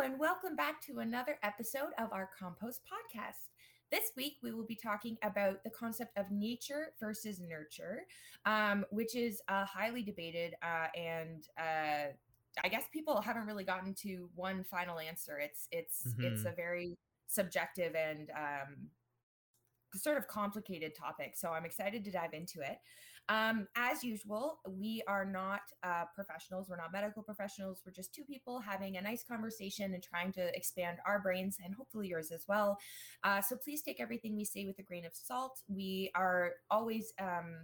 and welcome back to another episode of our Compost Podcast. This week, we will be talking about the concept of nature versus nurture, um, which is uh, highly debated. Uh, and uh, I guess people haven't really gotten to one final answer. It's it's mm-hmm. it's a very subjective and um, sort of complicated topic. So I'm excited to dive into it. Um, as usual, we are not uh, professionals. We're not medical professionals. We're just two people having a nice conversation and trying to expand our brains and hopefully yours as well. Uh, so please take everything we say with a grain of salt. We are always um,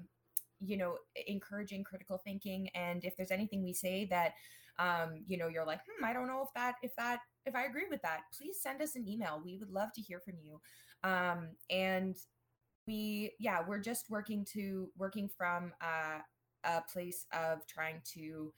you know encouraging critical thinking and if there's anything we say that um you know you're like hmm i don't know if that if that if i agree with that please send us an email we would love to hear from you um and we yeah we're just working to working from uh, a place of trying to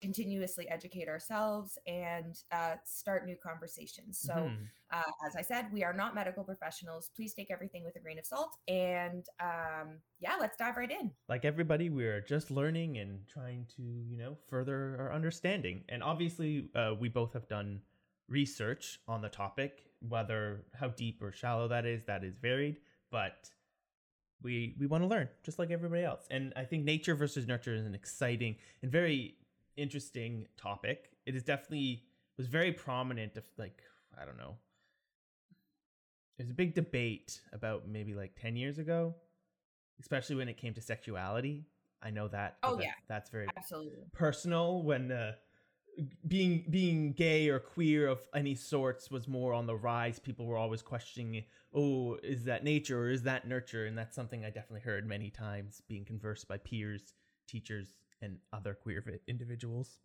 continuously educate ourselves and uh, start new conversations. So mm-hmm. uh, as i said we are not medical professionals. Please take everything with a grain of salt and um, yeah let's dive right in. Like everybody we're just learning and trying to you know further our understanding. And obviously uh, we both have done research on the topic whether how deep or shallow that is that is varied. But we we want to learn just like everybody else. And i think nature versus nurture is an exciting and very interesting topic. It is definitely was very prominent of like i don't know. There's a big debate about maybe like 10 years ago especially when it came to sexuality. I know that oh yeah. that's very absolutely. personal when uh, being being gay or queer of any sorts was more on the rise. People were always questioning, "Oh, is that nature or is that nurture?" And that's something I definitely heard many times being conversed by peers, teachers, and other queer individuals.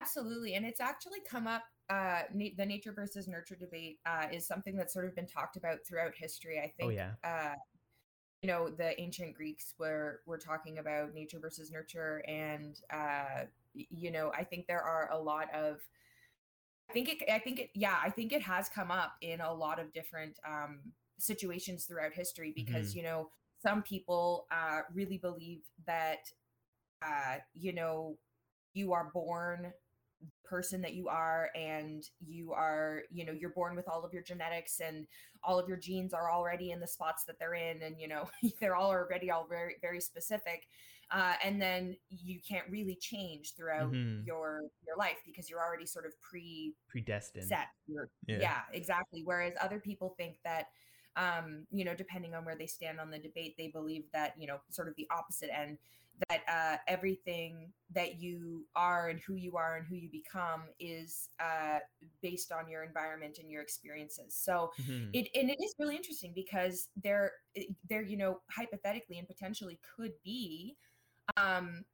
Absolutely, and it's actually come up. Uh, na- the nature versus nurture debate uh, is something that's sort of been talked about throughout history. I oh, think. Oh yeah. Uh, you know, the ancient Greeks were were talking about nature versus nurture, and uh, you know i think there are a lot of i think it i think it yeah i think it has come up in a lot of different um situations throughout history because mm-hmm. you know some people uh really believe that uh you know you are born person that you are and you are you know you're born with all of your genetics and all of your genes are already in the spots that they're in and you know they're all already all very very specific uh, and then you can't really change throughout mm-hmm. your your life because you're already sort of pre predestined set yeah. yeah exactly whereas other people think that um, you know, depending on where they stand on the debate, they believe that, you know, sort of the opposite end, that uh, everything that you are and who you are and who you become is uh, based on your environment and your experiences. So mm-hmm. it and it is really interesting because there there you know hypothetically and potentially could be um,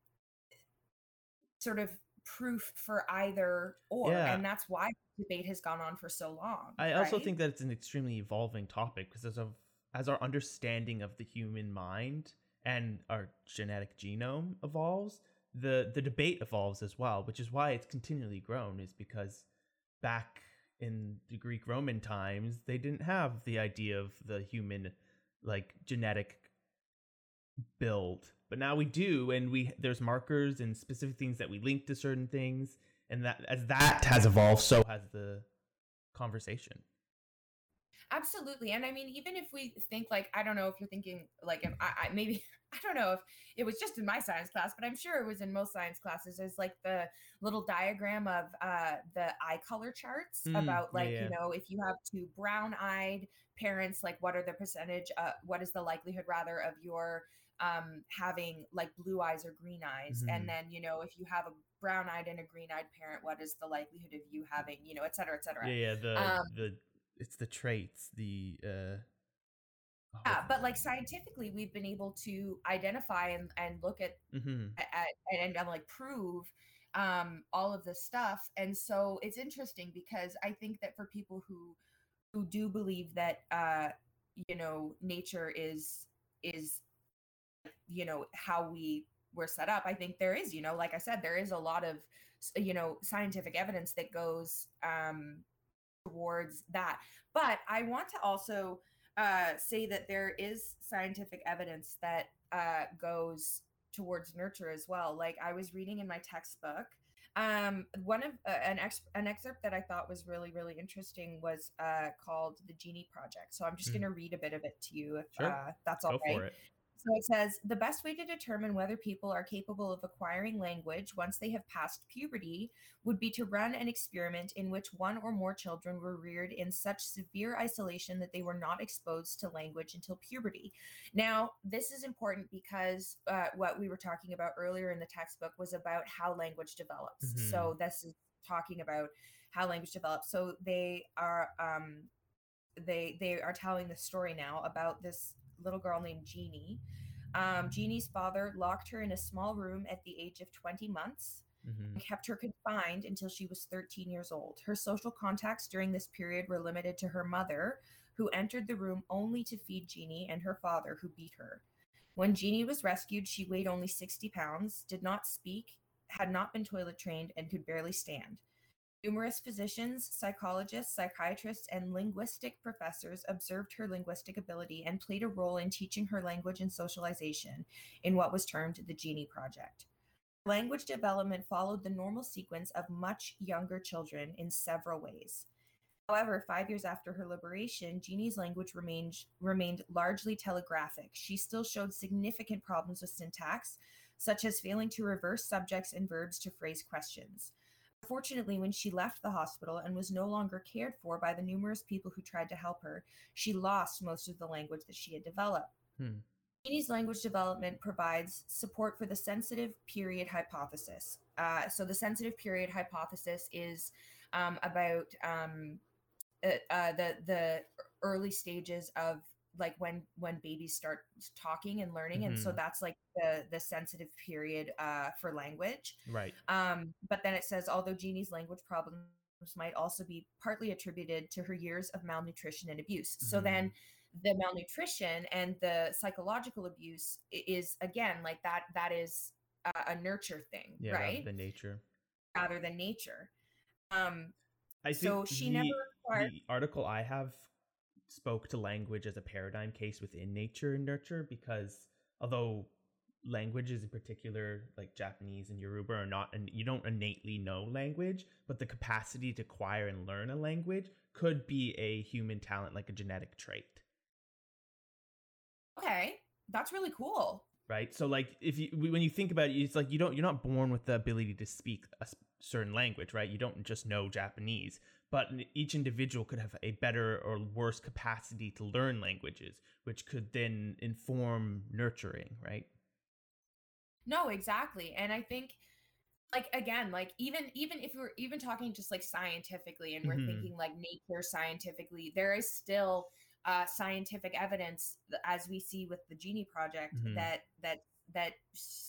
sort of proof for either or, yeah. and that's why debate has gone on for so long. I right? also think that it's an extremely evolving topic because as of as our understanding of the human mind and our genetic genome evolves, the the debate evolves as well, which is why it's continually grown. Is because back in the Greek Roman times, they didn't have the idea of the human like genetic build, but now we do, and we there's markers and specific things that we link to certain things, and that as that has evolved, so has the conversation. Absolutely. And I mean, even if we think like, I don't know if you're thinking like, if I, I, maybe, I don't know if it was just in my science class, but I'm sure it was in most science classes. is like the little diagram of uh, the eye color charts mm, about like, yeah, yeah. you know, if you have two brown eyed parents, like what are the percentage, uh, what is the likelihood rather of your um, having like blue eyes or green eyes. Mm-hmm. And then, you know, if you have a brown eyed and a green eyed parent, what is the likelihood of you having, you know, et cetera, et cetera. Yeah, yeah. The, um, the, it's the traits, the, uh, oh, yeah, but like scientifically, we've been able to identify and, and look at, mm-hmm. at and, and like prove um, all of this stuff. And so it's interesting because I think that for people who who do believe that uh, you know nature is is you know how we were set up i think there is you know like i said there is a lot of you know scientific evidence that goes um towards that but i want to also uh say that there is scientific evidence that uh goes towards nurture as well like i was reading in my textbook Um, one of uh, an ex- an excerpt that I thought was really really interesting was uh, called the Genie Project. So I'm just Mm. going to read a bit of it to you if Sure. uh, that's all Go right. So it says the best way to determine whether people are capable of acquiring language once they have passed puberty would be to run an experiment in which one or more children were reared in such severe isolation that they were not exposed to language until puberty. Now, this is important because uh, what we were talking about earlier in the textbook was about how language develops. Mhm. So this is talking about how language develops. So they are um, they they are telling the story now about this little girl named Genie. Um, Genie's father locked her in a small room at the age of 20 months Mhm. and kept her confined until she was 13 years old. Her social contacts during this period were limited to her mother, who entered the room only to feed Genie, and her father, who beat her. When Genie was rescued, she weighed only 60 pounds, did not speak, had not been toilet trained, and could barely stand. Numerous physicians, psychologists, psychiatrists, and linguistic professors observed her linguistic ability and played a role in teaching her language and socialization in what was termed the Genie Project. Language development followed the normal sequence of much younger children in several ways. However, five years after her liberation, Genie's language remained, remained largely telegraphic. She still showed significant problems with syntax, such as failing to reverse subjects and verbs to phrase questions. Unfortunately, when she left the hospital and was no longer cared for by the numerous people who tried to help her, she lost most of the language that she had developed. Hmm. Genie's language development provides support for the sensitive period hypothesis. Uh, so, the sensitive period hypothesis is um, about um, uh, uh, the the early stages of like when when babies start talking and learning, and so Mhm. that's like the the sensitive period uh, for language. Right. Um, but then it says, although Genie's language problems might also be partly attributed to her years of malnutrition and abuse. So Mhm. then the malnutrition and the psychological abuse is again like that that is a, a nurture thing, Yeah. right? the nature. Rather than nature. Um, I think so she the, never acquired the article I have spoke to language as a paradigm case within nature and nurture because although languages in particular like Japanese and Yoruba are not and you don't innately know language but the capacity to acquire and learn a language could be a human talent like a genetic trait. Okay, that's really cool. right? So like if you when you think about it it's like you don't you're not born with the ability to speak a certain language right? You don't just know japanese but each individual could have a better or worse capacity to learn languages which could then inform nurturing right No, exactly. And I think like again, like even even if we're even talking just like scientifically and we're Mhm. thinking like nature scientifically, there is still uh scientific evidence as we see with the Genie project Mhm. that that that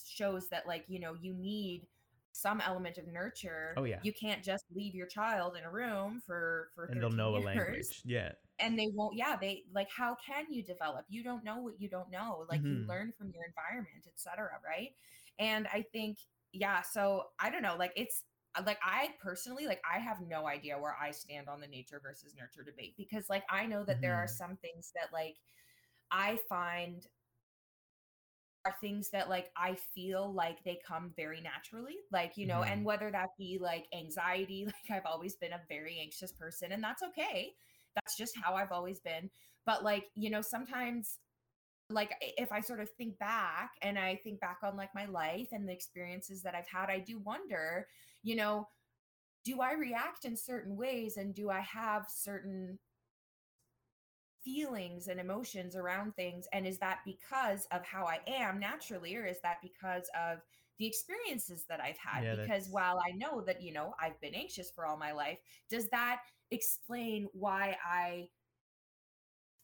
shows that like, you know, you need some element of nurture. Oh, yeah. You can't just leave your child in a room for for and they'll 13 know a language yeah and they won't yeah they like how can you develop you don't know what you don't know like you Mhm. learn from your environment etc right and i think yeah so i don't know like it's like i personally like i have no idea where i stand on the nature versus nurture debate because like i know that there are Mhm. some things that like i find are things that like I feel like they come very naturally, like, you know, Mhm. and whether that be like anxiety, like I've always been a very anxious person, and that's okay. That's just how I've always been. But like, you know, sometimes like if I sort of think back and I think back on like my life and the experiences that I've had, I do wonder, you know, do I react in certain ways and do I have certain feelings and emotions around things and is that because of how i am naturally or is that because of the experiences that i've had? Yeah, because while i know that you know i've been anxious for all my life does that explain why i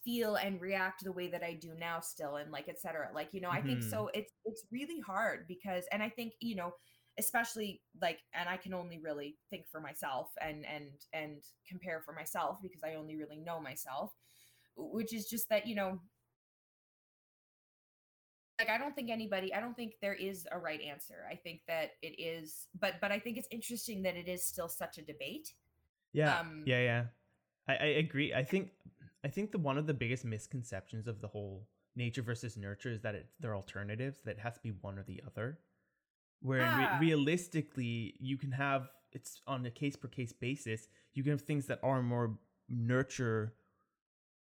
feel and react the way that i do now still and like etc like you know i think Mhm. so it's it's really hard because and i think you know especially like and i can only really think for myself and and and compare for myself because i only really know myself which is just that you know like i don't think anybody i don't think there is a right answer i think that it is but but i think it's interesting that it is still such a debate Yeah, Um, yeah, yeah. I, I agree. I think I think the one of the biggest misconceptions of the whole nature versus nurture is that it, they're alternatives. That it has to be one or the other. where re- realistically you can have it's on a case per case basis you can have things that are more nurture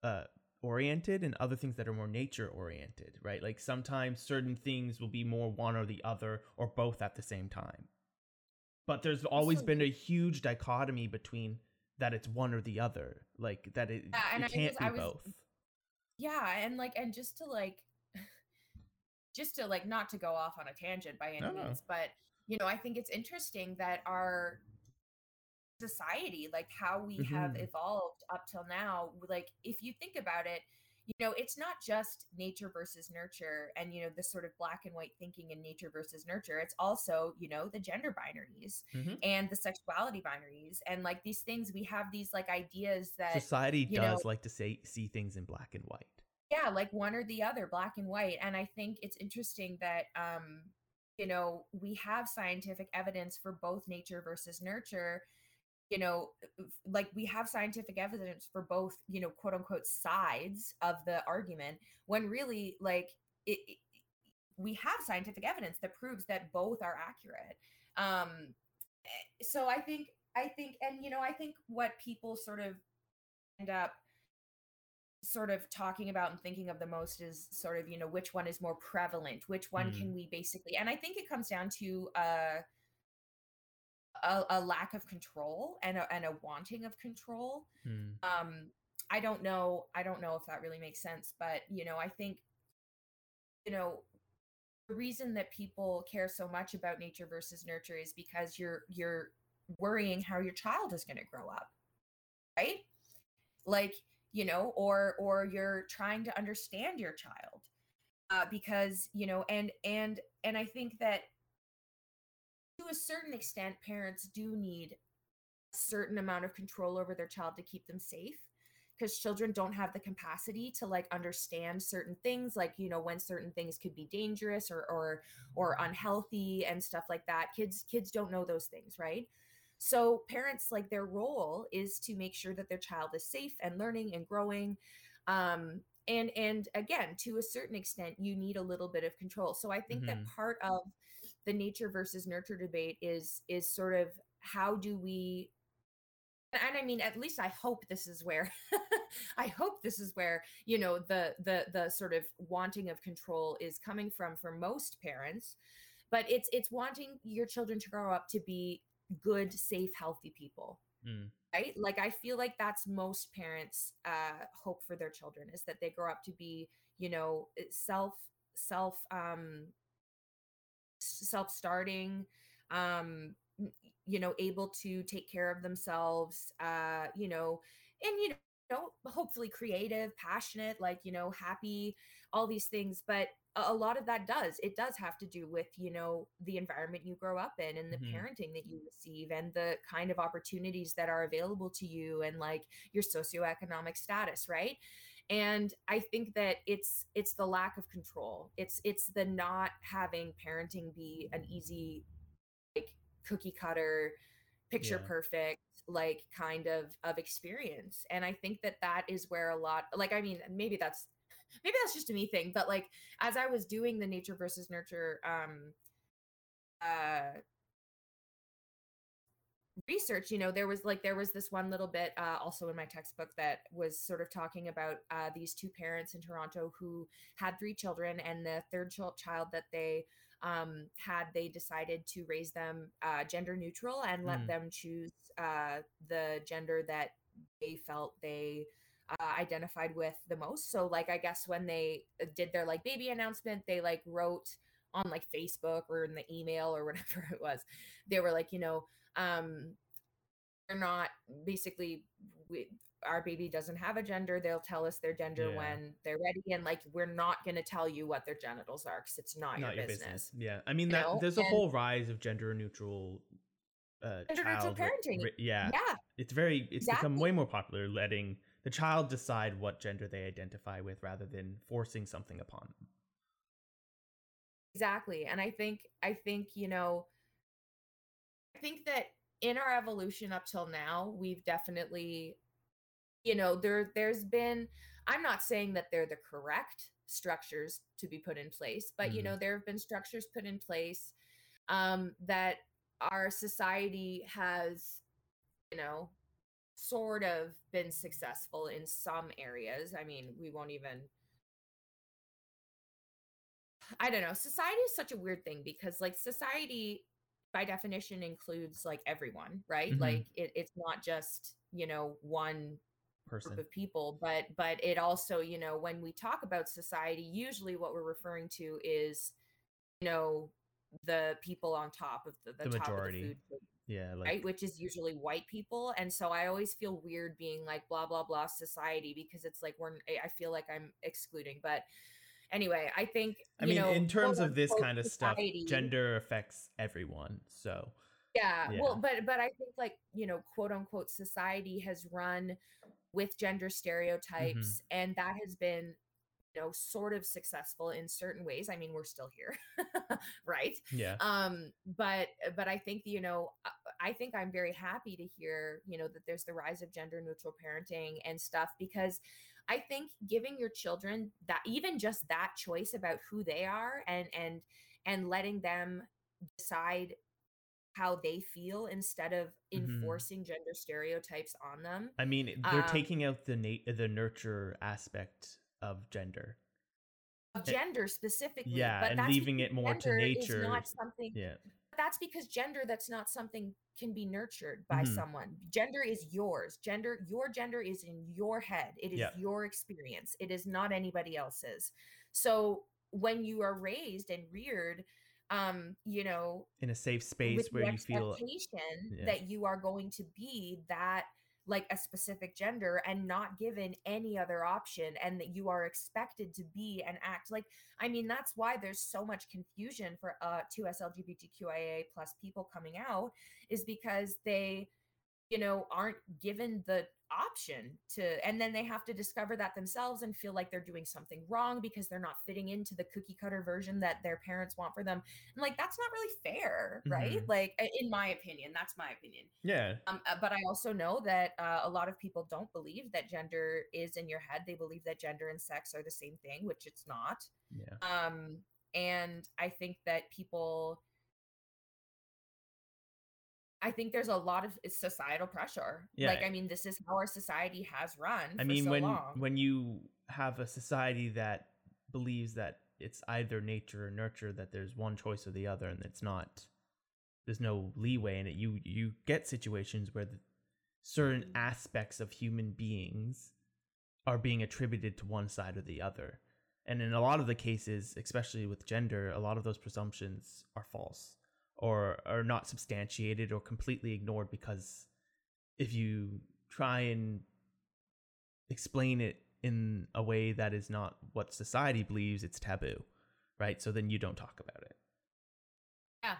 uh oriented and other things that are more nature oriented right? Like sometimes certain things will be more one or the other or both at the same time. But there's always been a huge dichotomy between that it's one or the other like that it, yeah, it can't be was, both. Yeah and like and just to like just to like not to go off on a tangent by any no, means no. but you know i think it's interesting that our society like how we mm-hmm. have evolved up till now like if you think about it you know it's not just nature versus nurture and you know this sort of black and white thinking in nature versus nurture it's also you know the gender binaries mm-hmm. and the sexuality binaries and like these things we have these like ideas that society does know, like to say see things in black and white yeah like one or the other black and white and i think it's interesting that um you know we have scientific evidence for both nature versus nurture you know like we have scientific evidence for both you know quote unquote sides of the argument when really like it, it, we have scientific evidence that proves that both are accurate um eh, so i think i think and you know i think what people sort of end up sort of talking about and thinking of the most is sort of you know which one is more prevalent which one mm. can we basically and i think it comes down to uh a, a lack of control and a, and a wanting of control. Hmm. Um, I don't know. I don't know if that really makes sense, but you know, I think, you know, the reason that people care so much about nature versus nurture is because you're you're worrying how your child is going to grow up, right? Like you know, or or you're trying to understand your child uh, because you know, and and and I think that to a certain extent, parents do need a certain amount of control over their child to keep them safe because children don't have the capacity to like understand certain things like you know when certain things could be dangerous or or or unhealthy and stuff like that. Kids kids don't know those things right? So parents like their role is to make sure that their child is safe and learning and growing um and and again to a certain extent you need a little bit of control. So i think mm-hmm. that part of the nature versus nurture debate is is sort of how do we and i mean at least i hope this is where i hope this is where you know the the the sort of wanting of control is coming from for most parents but it's it's wanting your children to grow up to be good safe healthy people mm. right like i feel like that's most parents uh hope for their children is that they grow up to be you know self self um self-starting um you know able to take care of themselves uh you know and you know hopefully creative passionate like you know happy all these things but a lot of that does it does have to do with you know the environment you grow up in and the mm-hmm. parenting that you receive and the kind of opportunities that are available to you and like your socioeconomic status right and i think that it's it's the lack of control it's it's the not having parenting be an easy like cookie cutter picture yeah. perfect like kind of of experience and i think that that is where a lot like i mean maybe that's maybe that's just a me thing but like as i was doing the nature versus nurture um uh research you know there was like there was this one little bit uh, also in my textbook that was sort of talking about uh, these two parents in toronto who had three children and the third ch- child that they um, had they decided to raise them uh, gender neutral and let mm. them choose uh, the gender that they felt they uh, identified with the most so like i guess when they uh, did their like baby announcement they like wrote on like facebook or in the email or whatever it was they were like you know um they're not basically we, our baby doesn't have a gender they'll tell us their gender yeah. when they're ready and like we're not going to tell you what their genitals are because it's not, not your, your business. business. yeah i mean that know? there's a and, whole rise of gender neutral uh gender neutral parenting yeah yeah it's very it's exactly. become way more popular letting the child decide what gender they identify with rather than forcing something upon them exactly and i think i think you know I think that in our evolution up till now, we've definitely, you know, there there's been I'm not saying that they're the correct structures to be put in place, but mm-hmm. you know, there have been structures put in place um, that our society has, you know, sort of been successful in some areas. I mean, we won't even I don't know. Society is such a weird thing because like society by definition includes like everyone, right? Mhm. Like it, it's not just, you know, one group person. of people, but but it also, you know, when we talk about society, usually what we're referring to is, you know, the people on top of the, the, The top of the majority. food Yeah, right? like Which is usually white people. And so I always feel weird being like blah blah blah society because it's like we're I feel like I'm excluding. But anyway, I think I mean, know, in terms of this kind of stuff, gender affects everyone. So, Yeah, Yeah. well, but but I think like you know, quote unquote, society has run with gender stereotypes, and that has been you know sort of successful in certain ways. I mean, we're still here, right? yeah. Um, but but I think you know, I think I'm very happy to hear you know that there's the rise of gender neutral parenting and stuff because I think giving your children that even just that choice about who they are and and and letting them decide how they feel instead of Mhm. enforcing gender stereotypes on them. I mean, they're um, taking out the nat- the nurture aspect of gender. Of Eh, gender specifically, yeah, but and leaving it more to nature. not something Yeah. That's because gender that's not something can be nurtured by Mhm. someone gender is yours gender your gender is in your head it is Yeah. your experience it is not anybody else's so when you are raised and reared um you know In a safe space where you feel expectation Yeah. that you are going to be that like a specific gender and not given any other option and that you are expected to be and act like i mean that's why there's so much confusion for uh to lgbtqia plus people coming out is because they you know aren't given the option to and then they have to discover that themselves and feel like they're doing something wrong because they're not fitting into the cookie cutter version that their parents want for them and like that's not really fair right Mhm. like in my opinion that's my opinion yeah. um, uh, but i also know that uh, a lot of people don't believe that gender is in your head they believe that gender and sex are the same thing which it's not Yeah. um and i think that people i think there's a lot of societal pressure Yeah. like i mean this is how our society has run I mean, so when long when you have a society that believes that it's either nature or nurture, that there's one choice or the other, and it's not, there's no leeway in it. You you get situations where the, certain Mhm. aspects of human beings are being attributed to one side or the other, and in a lot of the cases, especially with gender, a lot of those presumptions are false or are not substantiated or completely ignored because if you try and explain it in a way that is not what society believes it's taboo right so then you don't talk about it Yeah.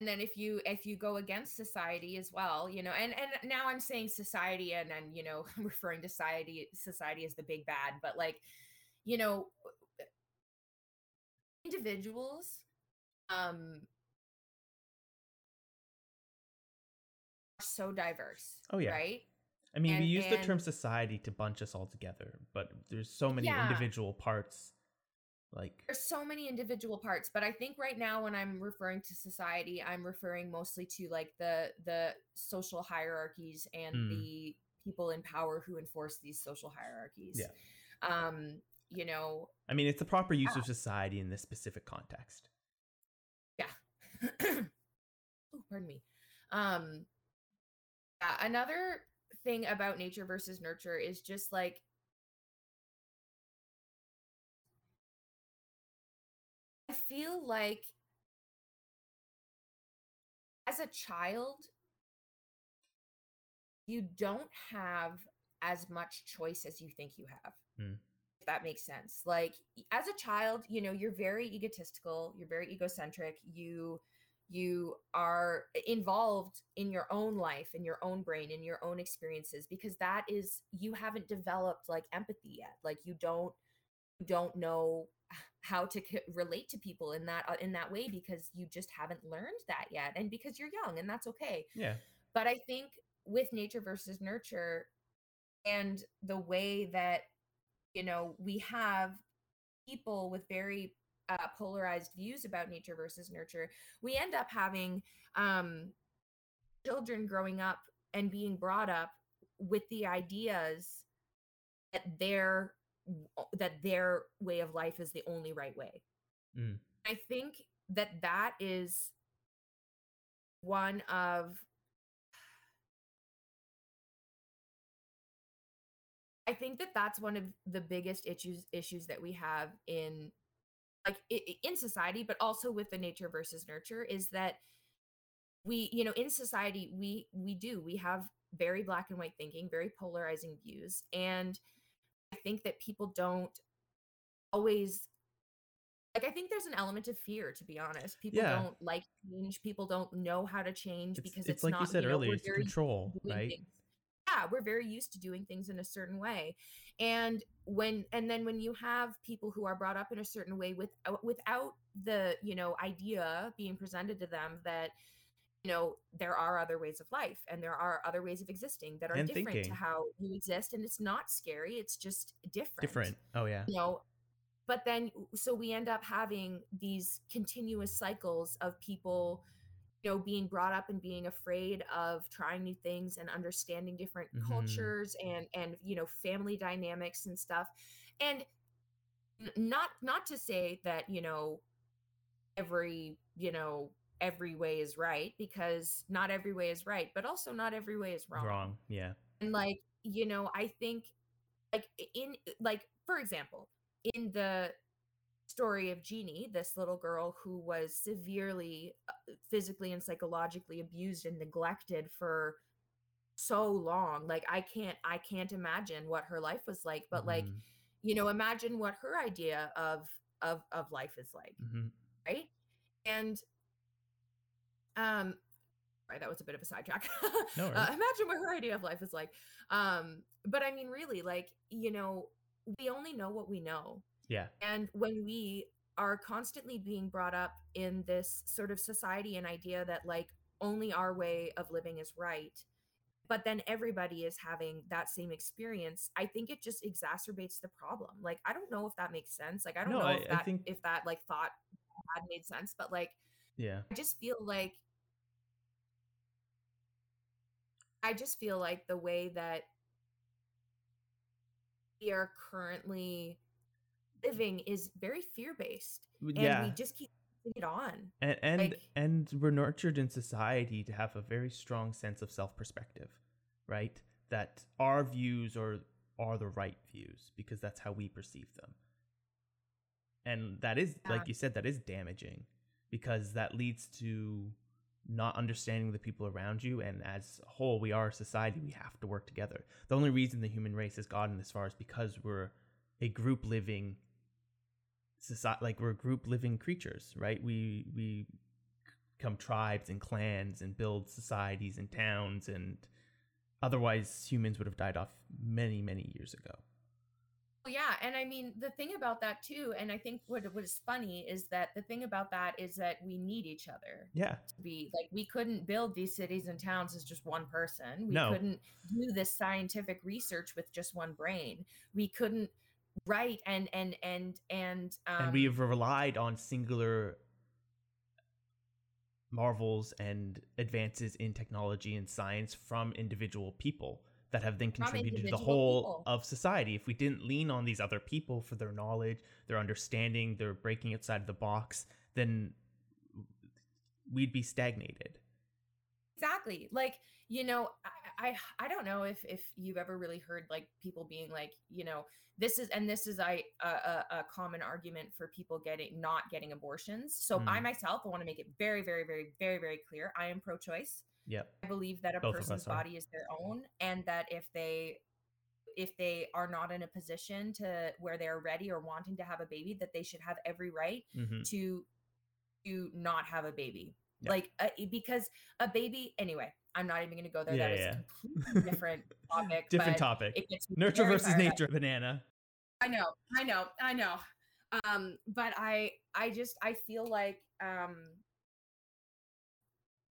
and then if you if you go against society as well you know and and now i'm saying society and then you know referring to society society as the big bad but like you know individuals um so diverse Oh, yeah. right i mean we And- use the term society to bunch us all together but there's so many Yeah. individual parts like there's so many individual parts but i think right now when i'm referring to society i'm referring mostly to like the the social hierarchies and Mm. the people in power who enforce these social hierarchies Yeah. um you know i mean it's the proper use Ah. of society in this specific context Yeah. oh pardon me um yeah, another thing about nature versus nurture is just like i feel like as a child you don't have as much choice as you think you have Hmm. if that makes sense like as a child you know you're very egotistical you're very egocentric you you are involved in your own life in your own brain in your own experiences because that is you haven't developed like empathy yet like you don't you don't know how to c- relate to people in that uh, in that way because you just haven't learned that yet and because you're young and that's okay. Yeah. But i think with nature versus nurture and the way that you know we have people with very uh, polarized views about nature versus nurture, we end up having um, children growing up and being brought up with the ideas that their that their way of life is the only right way. Mm. I think that that is one of I think that that's one of the biggest issues issues that we have in like in society but also with the nature versus nurture is that we you know in society we we do we have very black and white thinking very polarizing views and i think that people don't always like i think there's an element of fear to be honest people Yeah. don't like change people don't know how to change It's, because it's, it's, like not you said know, earlier, it's control, right? things. Yeah, we're very used to doing things in a certain way. And when and then when you have people who are brought up in a certain way without uh, without the, you know, idea being presented to them that you know there are other ways of life and there are other ways of existing that are And different thinking. to how you exist and it's not scary, it's just different Different. Oh yeah. you know but then so we end up having these continuous cycles of people you know being brought up and being afraid of trying new things and understanding different Mhm. cultures and and you know family dynamics and stuff and not not to say that you know every you know every way is right because not every way is right but also not every way is wrong Wrong. Yeah. and like you know i think like in like for example in the story of Genie, this little girl who was severely uh, physically and psychologically abused and neglected for so long like i can't i can't imagine what her life was like but like Mhm. you know imagine what her idea of of of life is like Mhm. right? And um right that was a bit of a sidetrack. No uh, imagine what her idea of life is like. Um but i mean really like you know we only know what we know Yeah. and when we are constantly being brought up in this sort of society and idea that like only our way of living is right but then everybody is having that same experience i think it just exacerbates the problem like i don't know if that makes sense like i don't No, know if I that think- if that like thought had made sense but like Yeah. I just feel like I just feel like the way that we are currently living is very fear based. And yeah. we just keep it on. and and, like- and we're nurtured in society to have a very strong sense of self perspective right that our views are are the right views because that's how we perceive them and that is Yeah. like you said that is damaging because that leads to not understanding the people around you and as a whole we are a society we have to work together the only reason the human race has gotten this far is because we're a group living society like we're group living creatures right we we become tribes and clans and build societies and towns and otherwise humans would have died off many many years ago Well, yeah, and I mean the thing about that too, and I think what is funny is that the thing about that is that we need each other yeah to be like we couldn't build these cities and towns as just one person. We No. couldn't do this scientific research with just one brain. We couldn't write and and and and um and we have relied on singular marvels and advances in technology and science from individual people that have then contributed to the whole people. of society. If we didn't lean on these other people for their knowledge their understanding their breaking outside of the box then we'd be stagnated. Exactly. Like you know I, I i don't know if if you've ever really heard like people being like you know this is and this is i a, a, a common argument for people getting not getting abortions. So i Mm. myself i want to make it very very very very very clear i am pro-choice. Yep. I believe that a Both person's body is their own and that if they if they are not in a position to where they're ready or wanting to have a baby that they should have every right hmm to to not have a baby Yeah. like uh, because a baby anyway i'm not even going to go there Yeah, that is yeah. a completely different topic different topic it gets nurture versus nature banana i know i know i know um but i i just i feel like um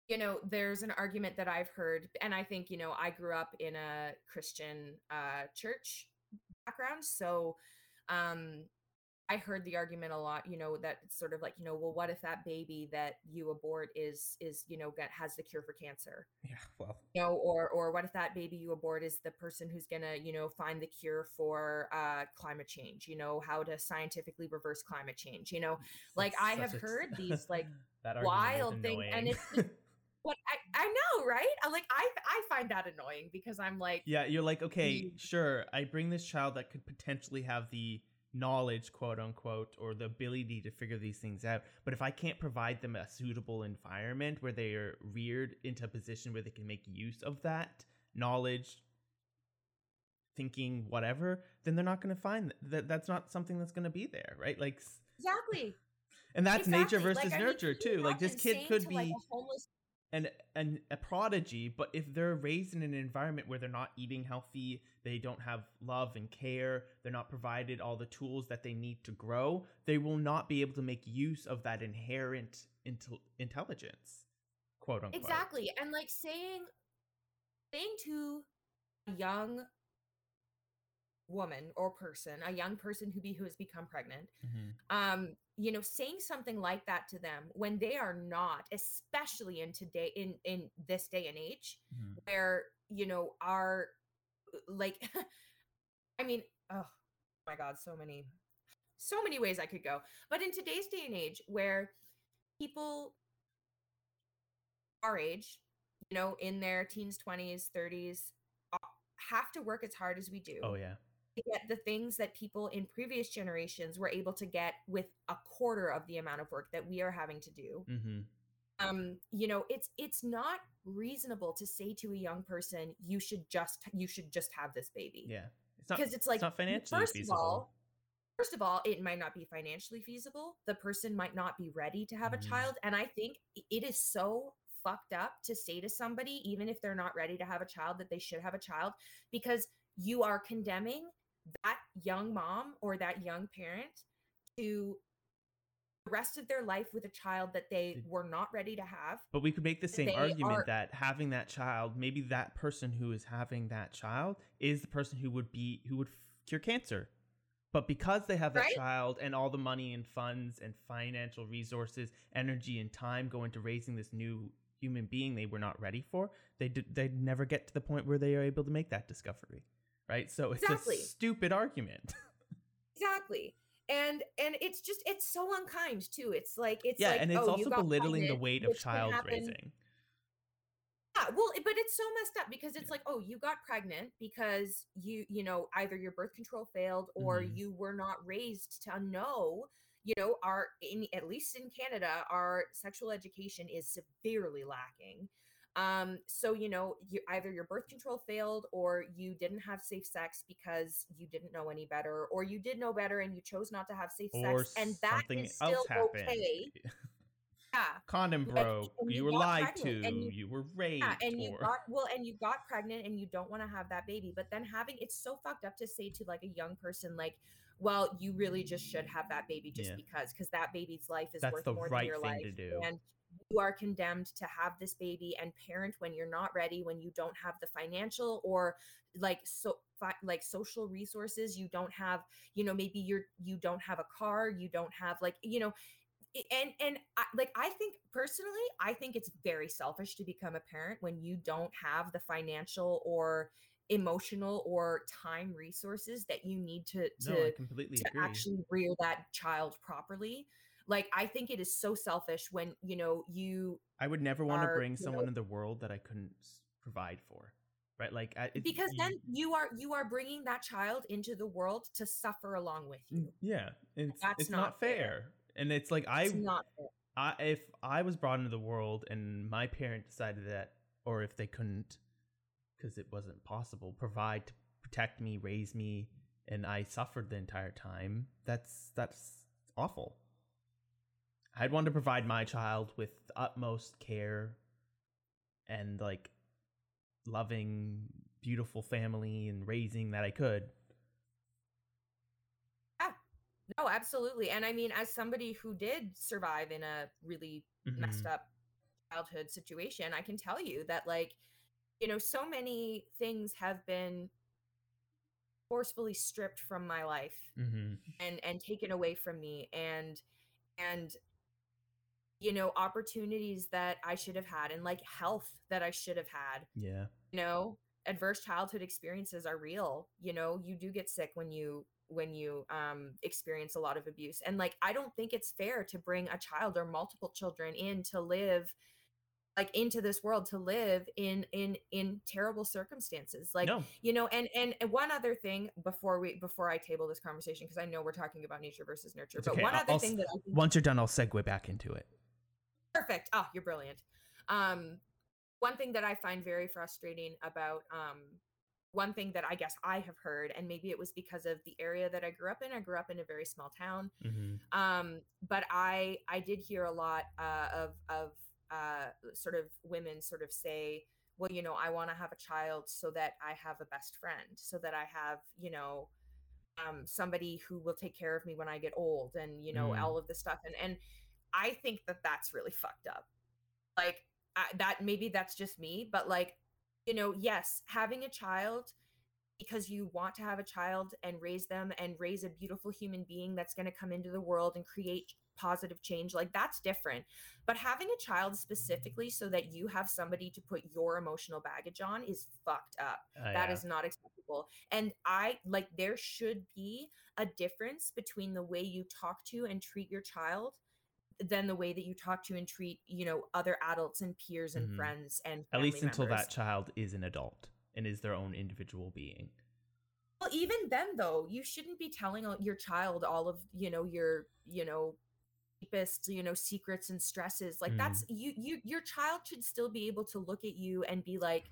you know there's an argument that i've heard and i think you know i grew up in a christian uh church background so um I heard the argument a lot, you know, that it's sort of like, you know, well, what if that baby that you abort is is, you know, get has the cure for cancer? Yeah, well, You know, or or what if that baby you abort is the person who's gonna, you know, find the cure for uh climate change, you know, how to scientifically reverse climate change, you know. Like I have heard these like that wild things, and it's just what I, I know, right? I like I I find that annoying because I'm like, Yeah, you're like, okay, sure, I bring this child that could potentially have the knowledge, quote unquote, or the ability to figure these things out. But if I can't provide them a suitable environment where they are reared into a position where they can make use of that knowledge, thinking, whatever, then they're not going to find that. That's not something that's going to be there, right? Like, exactly. and that's nature versus Like, mean, nurture too. Like, this kid could to, be like, homeless an an a prodigy, but if they're raised in an environment where they're not eating healthy, they don't have love and care, they're not provided all the tools that they need to grow, they will not be able to make use of that inherent intel- intelligence, quote unquote. Exactly. And like saying saying to a young woman or person, a young person who be who has become pregnant, Mhm. um, you know, saying something like that to them when they are not, especially in today in in this day and age, Mhm. where, you know, are like I mean, oh my god, so many so many ways I could go. But in today's day and age where people our age, you know, in their teens, 20s, 30s, uh, have to work as hard as we do Oh yeah. To get the things that people in previous generations were able to get with a quarter of the amount of work that we are having to do. hmm Um, you know, it's it's not reasonable to say to a young person, you should just you should just have this baby. Yeah. It's not Because it's like not financially first feasible. of all, first of all, it might not be financially feasible. The person might not be ready to have Mhm. a child. And I think it is so fucked up to say to somebody, even if they're not ready to have a child, that they should have a child, because you are condemning that young mom or that young parent to the rest of their life with a child that they were not ready to have. But we could make the same argument are- that having that child, maybe that person who is having that child is the person who would be who would cure cancer. But because they have that Right? child and all the money and funds and financial resources, energy and time go into raising this new human being they were not ready for, they did they never get to the point where they are able to make that discovery. Right? So it's Exactly. a stupid argument. Exactly. And and it's just it's so unkind too. It's like it's yeah, like and it's oh, also belittling the weight of child raising. Yeah, well, but it's so messed up because it's Yeah. like, oh, you got pregnant because you, you know, either your birth control failed or Mhm. you were not raised to know, you know, our in at least in Canada, our sexual education is severely lacking. Um, so you know, you either your birth control failed or you didn't have safe sex because you didn't know any better, or you did know better and you chose not to have safe Or sex, and that something is still okay. Yeah. Condom broke. you, you were lied to. You, you- were raped. Yeah, and you or... got well, and you got pregnant, and you don't want to have that baby. But then having it's so fucked up to say to like a young person, like, well, you really just should have that baby just Yeah. because, because that baby's life is That's worth the more right than your thing life, to do. and you are condemned to have this baby and parent when you're not ready, when you don't have the financial or like so fi- like social resources. You don't have, you know, maybe you're you don't have a car, you don't have like, you know, and and I, like i think personally i think it's very selfish to become a parent when you don't have the financial or emotional or time resources that you need to to, no, completely to actually rear that child properly like i think it is so selfish when you know you I would never want to bring someone know- in the world that I couldn't provide for. Right? Like I, it- because you- then you are you are bringing that child into the world to suffer along with you yeah, it's that's it's not not fair. fair. And it's like I, it's not fair. I if I was brought into the world and my parent decided that, or if they couldn't, because it wasn't possible, provide to protect me, raise me, and I suffered the entire time. That's that's awful. I'd want to provide my child with the utmost care and like loving, beautiful family and raising that I could. Yeah. no absolutely and i mean as somebody who did survive in a really messed Mhm. up childhood situation i can tell you that like you know so many things have been forcefully stripped from my life Mm-hmm. and and taken away from me and and you know opportunities that I should have had and like health that I should have had Yeah. you know adverse childhood experiences are real you know you do get sick when you when you um experience a lot of abuse and like I don't think it's fair to bring a child or multiple children in to live like into this world to live in in in terrible circumstances like no. you know and and one other thing before we before i table this conversation because i know we're talking about nature versus nurture It's but okay. one I'll- other I'll thing that Once you're done, I'll segue back into it. Perfect oh you're brilliant um one thing that i find very frustrating about um one thing that i guess i have heard and maybe it was because of the area that i grew up in i grew up in a very small town Mm-hmm. um but i i did hear a lot uh, of of uh sort of women sort of say well you know i want to have a child so that i have a best friend so that i have you know um somebody who will take care of me when i get old and you know Mm. all of this stuff and and i think that that's really fucked up. Like I, that maybe that's just me but like you know yes having a child because you want to have a child and raise them and raise a beautiful human being that's going to come into the world and create positive change like that's different. But having a child specifically so that you have somebody to put your emotional baggage on is fucked up. Uh, that yeah. is not acceptable. And i like there should be a difference between the way you talk to and treat your child than the way that you talk to and treat you know other adults and peers and Mhm. friends and At least until members. that child is an adult and is their own individual being. Well, even then, though, you shouldn't be telling your child all of you know your you know deepest you know secrets and stresses. Like that's you you your child should still be able to look at you and be like,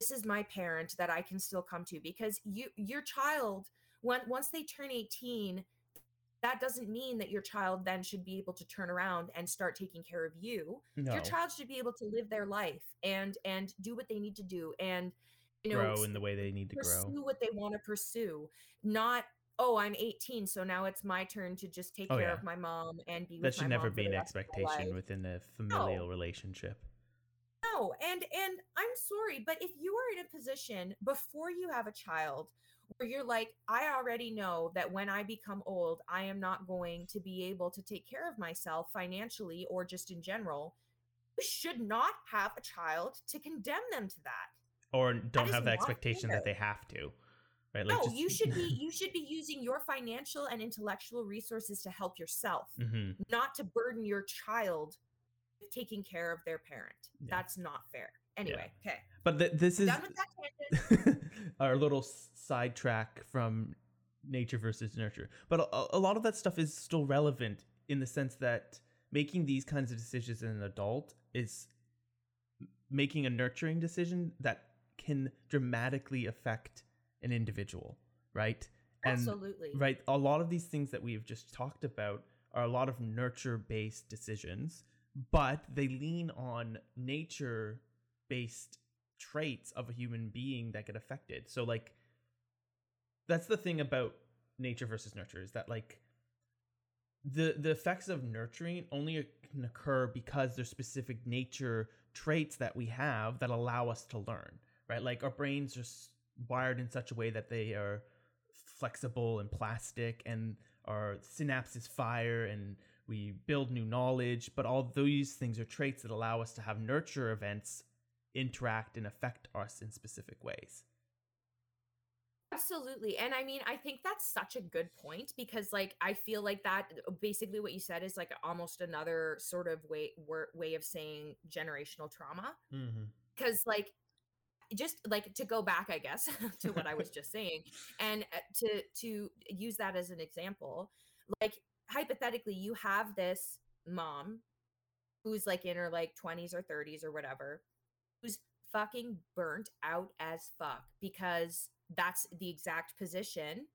"This is my parent that I can still come to." Because you your child when once they turn eighteen. That doesn't mean that your child then should be able to turn around and start taking care of you. No. Your child should be able to live their life and and do what they need to do and you know grow in the way they need to pursue grow. what they want to pursue not oh i'm 18 so now it's my turn to just take Oh, care yeah. of my mom and be with That should never be an rest of my expectation within a familial relationship. no and and i'm sorry but if you are in a position before you have a child where you're like i already know that when i become old i am not going to be able to take care of myself financially or just in general you should not have a child to condemn them to that Or don't is have the expectation that they have to. Right? no just- you should be you should be using your financial and intellectual resources to help yourself Mhm. not to burden your child with taking care of their parent Yeah. that's not fair anyway okay But th- this is with that our little sidetrack from nature versus nurture. But a, a lot of that stuff is still relevant in the sense that making these kinds of decisions as an adult is making a nurturing decision that can dramatically affect an individual, right? And absolutely right, a lot of these things that we've just talked about are a lot of nurture based decisions, but they lean on nature based traits of a human being that get affected. So like that's the thing about nature versus nurture is that like the the effects of nurturing only can occur because there's specific nature traits that we have that allow us to learn, right? Like our brains are wired in such a way that they are flexible and plastic and our synapses fire and we build new knowledge, but all these things are traits that allow us to have nurture events interact and affect us in specific ways. Absolutely and i mean i think that's such a good point because like i feel like that basically what you said is like almost another sort of way wor- way of saying generational trauma Mm-hmm. because like just like to go back i guess to what i was just saying and uh, to to use that as an example like hypothetically you have this mom who's like in her like 20s or 30s or whatever who's fucking burnt out as fuck because that's the exact position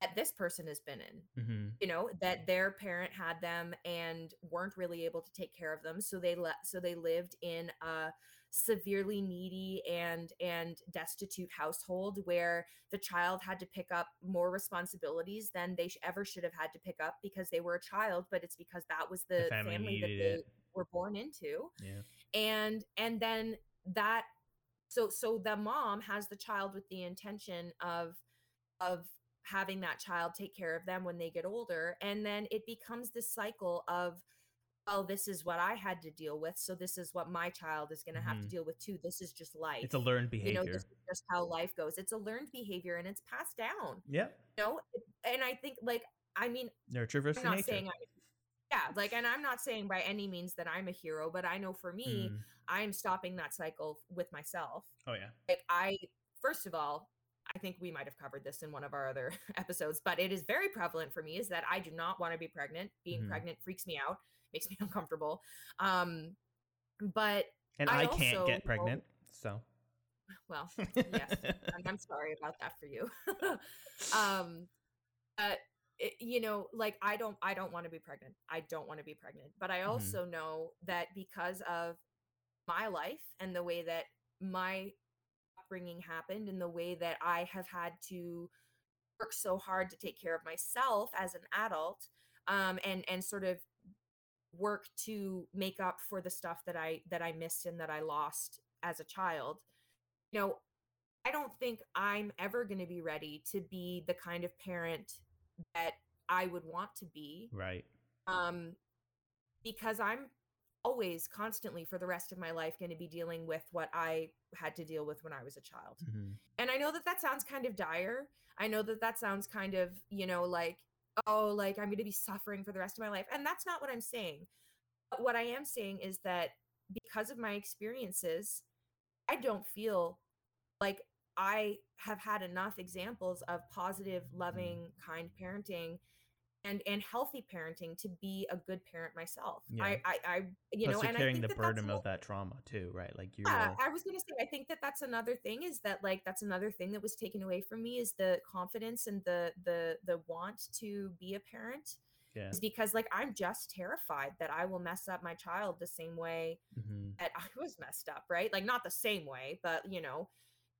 that this person has been in Mm-hmm. you know that their parent had them and weren't really able to take care of them so they let so they lived in a severely needy and and destitute household where the child had to pick up more responsibilities than they sh- ever should have had to pick up because they were a child but it's because that was the, family family, that they it. were born into Yeah. and and then that so so the mom has the child with the intention of of having that child take care of them when they get older and then it becomes this cycle of oh this is what i had to deal with so this is what my child is going to have to mm-hmm. deal with too. This is just life It's a learned behavior you know this is just how life goes. It's a learned behavior and it's passed down. Yeah you know and i think like i mean Nurture versus i'm not nature. saying i yeah like and i'm not saying by any means that i'm a hero but i know for me Mm. i'm stopping that cycle with myself Oh yeah. like i first of all i think we might have covered this in one of our other episodes but it is very prevalent for me is that i do not want to be pregnant being Mhm. pregnant freaks me out makes me uncomfortable um but And I I, can't get know- pregnant, so. well yes I'm, I'm sorry about that for you um uh it, you know like i don't i don't want to be pregnant i don't want to be pregnant but i Mhm. also know that because of my life and the way that my upbringing happened and the way that i have had to work so hard to take care of myself as an adult um and and sort of work to make up for the stuff that i that i missed and that i lost as a child you know I don't think I'm ever going to be ready to be the kind of parent that I would want to be Right. um because I'm always constantly for the rest of my life going to be dealing with what I had to deal with when I was a child. Mhm. And I know that that sounds kind of dire. I know that that sounds kind of, you know, like oh, like I'm going to be suffering for the rest of my life. And that's not what I'm saying. But what I am saying is that because of my experiences, I don't feel like I have had enough examples of positive, loving, kind parenting and and healthy parenting to be a good parent myself. Yeah. I I, I you Plus know, and I carrying think the that burden of that trauma too, right? Like you're yeah, all- I was gonna say, I think that that's another thing is that like that's another thing that was taken away from me is the confidence and the the the want to be a parent yeah. is because like I'm just terrified that I will mess up my child the same way Mhm. that I was messed up, right? Like not the same way, but you know,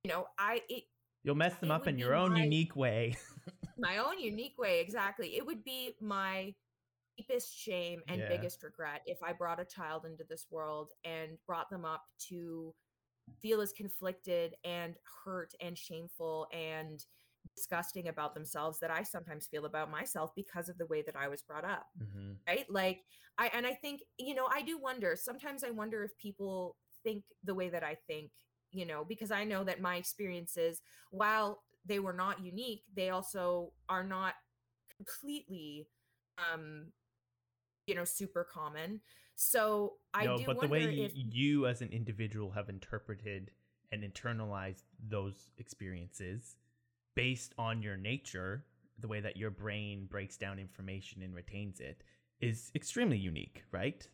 you know, I it You'll mess them up in your own my- unique way. my own unique way exactly it would be my deepest shame and Yeah. biggest regret if i brought a child into this world and brought them up to feel as conflicted and hurt and shameful and disgusting about themselves that i sometimes feel about myself because of the way that i was brought up Mhm. right like i and i think you know i do wonder sometimes i wonder if people think the way that i think you know because i know that my experiences while they were not unique they also are not completely um you know super common so i no, do but the way if you as an individual have interpreted and internalized those experiences based on your nature, the way that your brain breaks down information and retains it is extremely unique, right?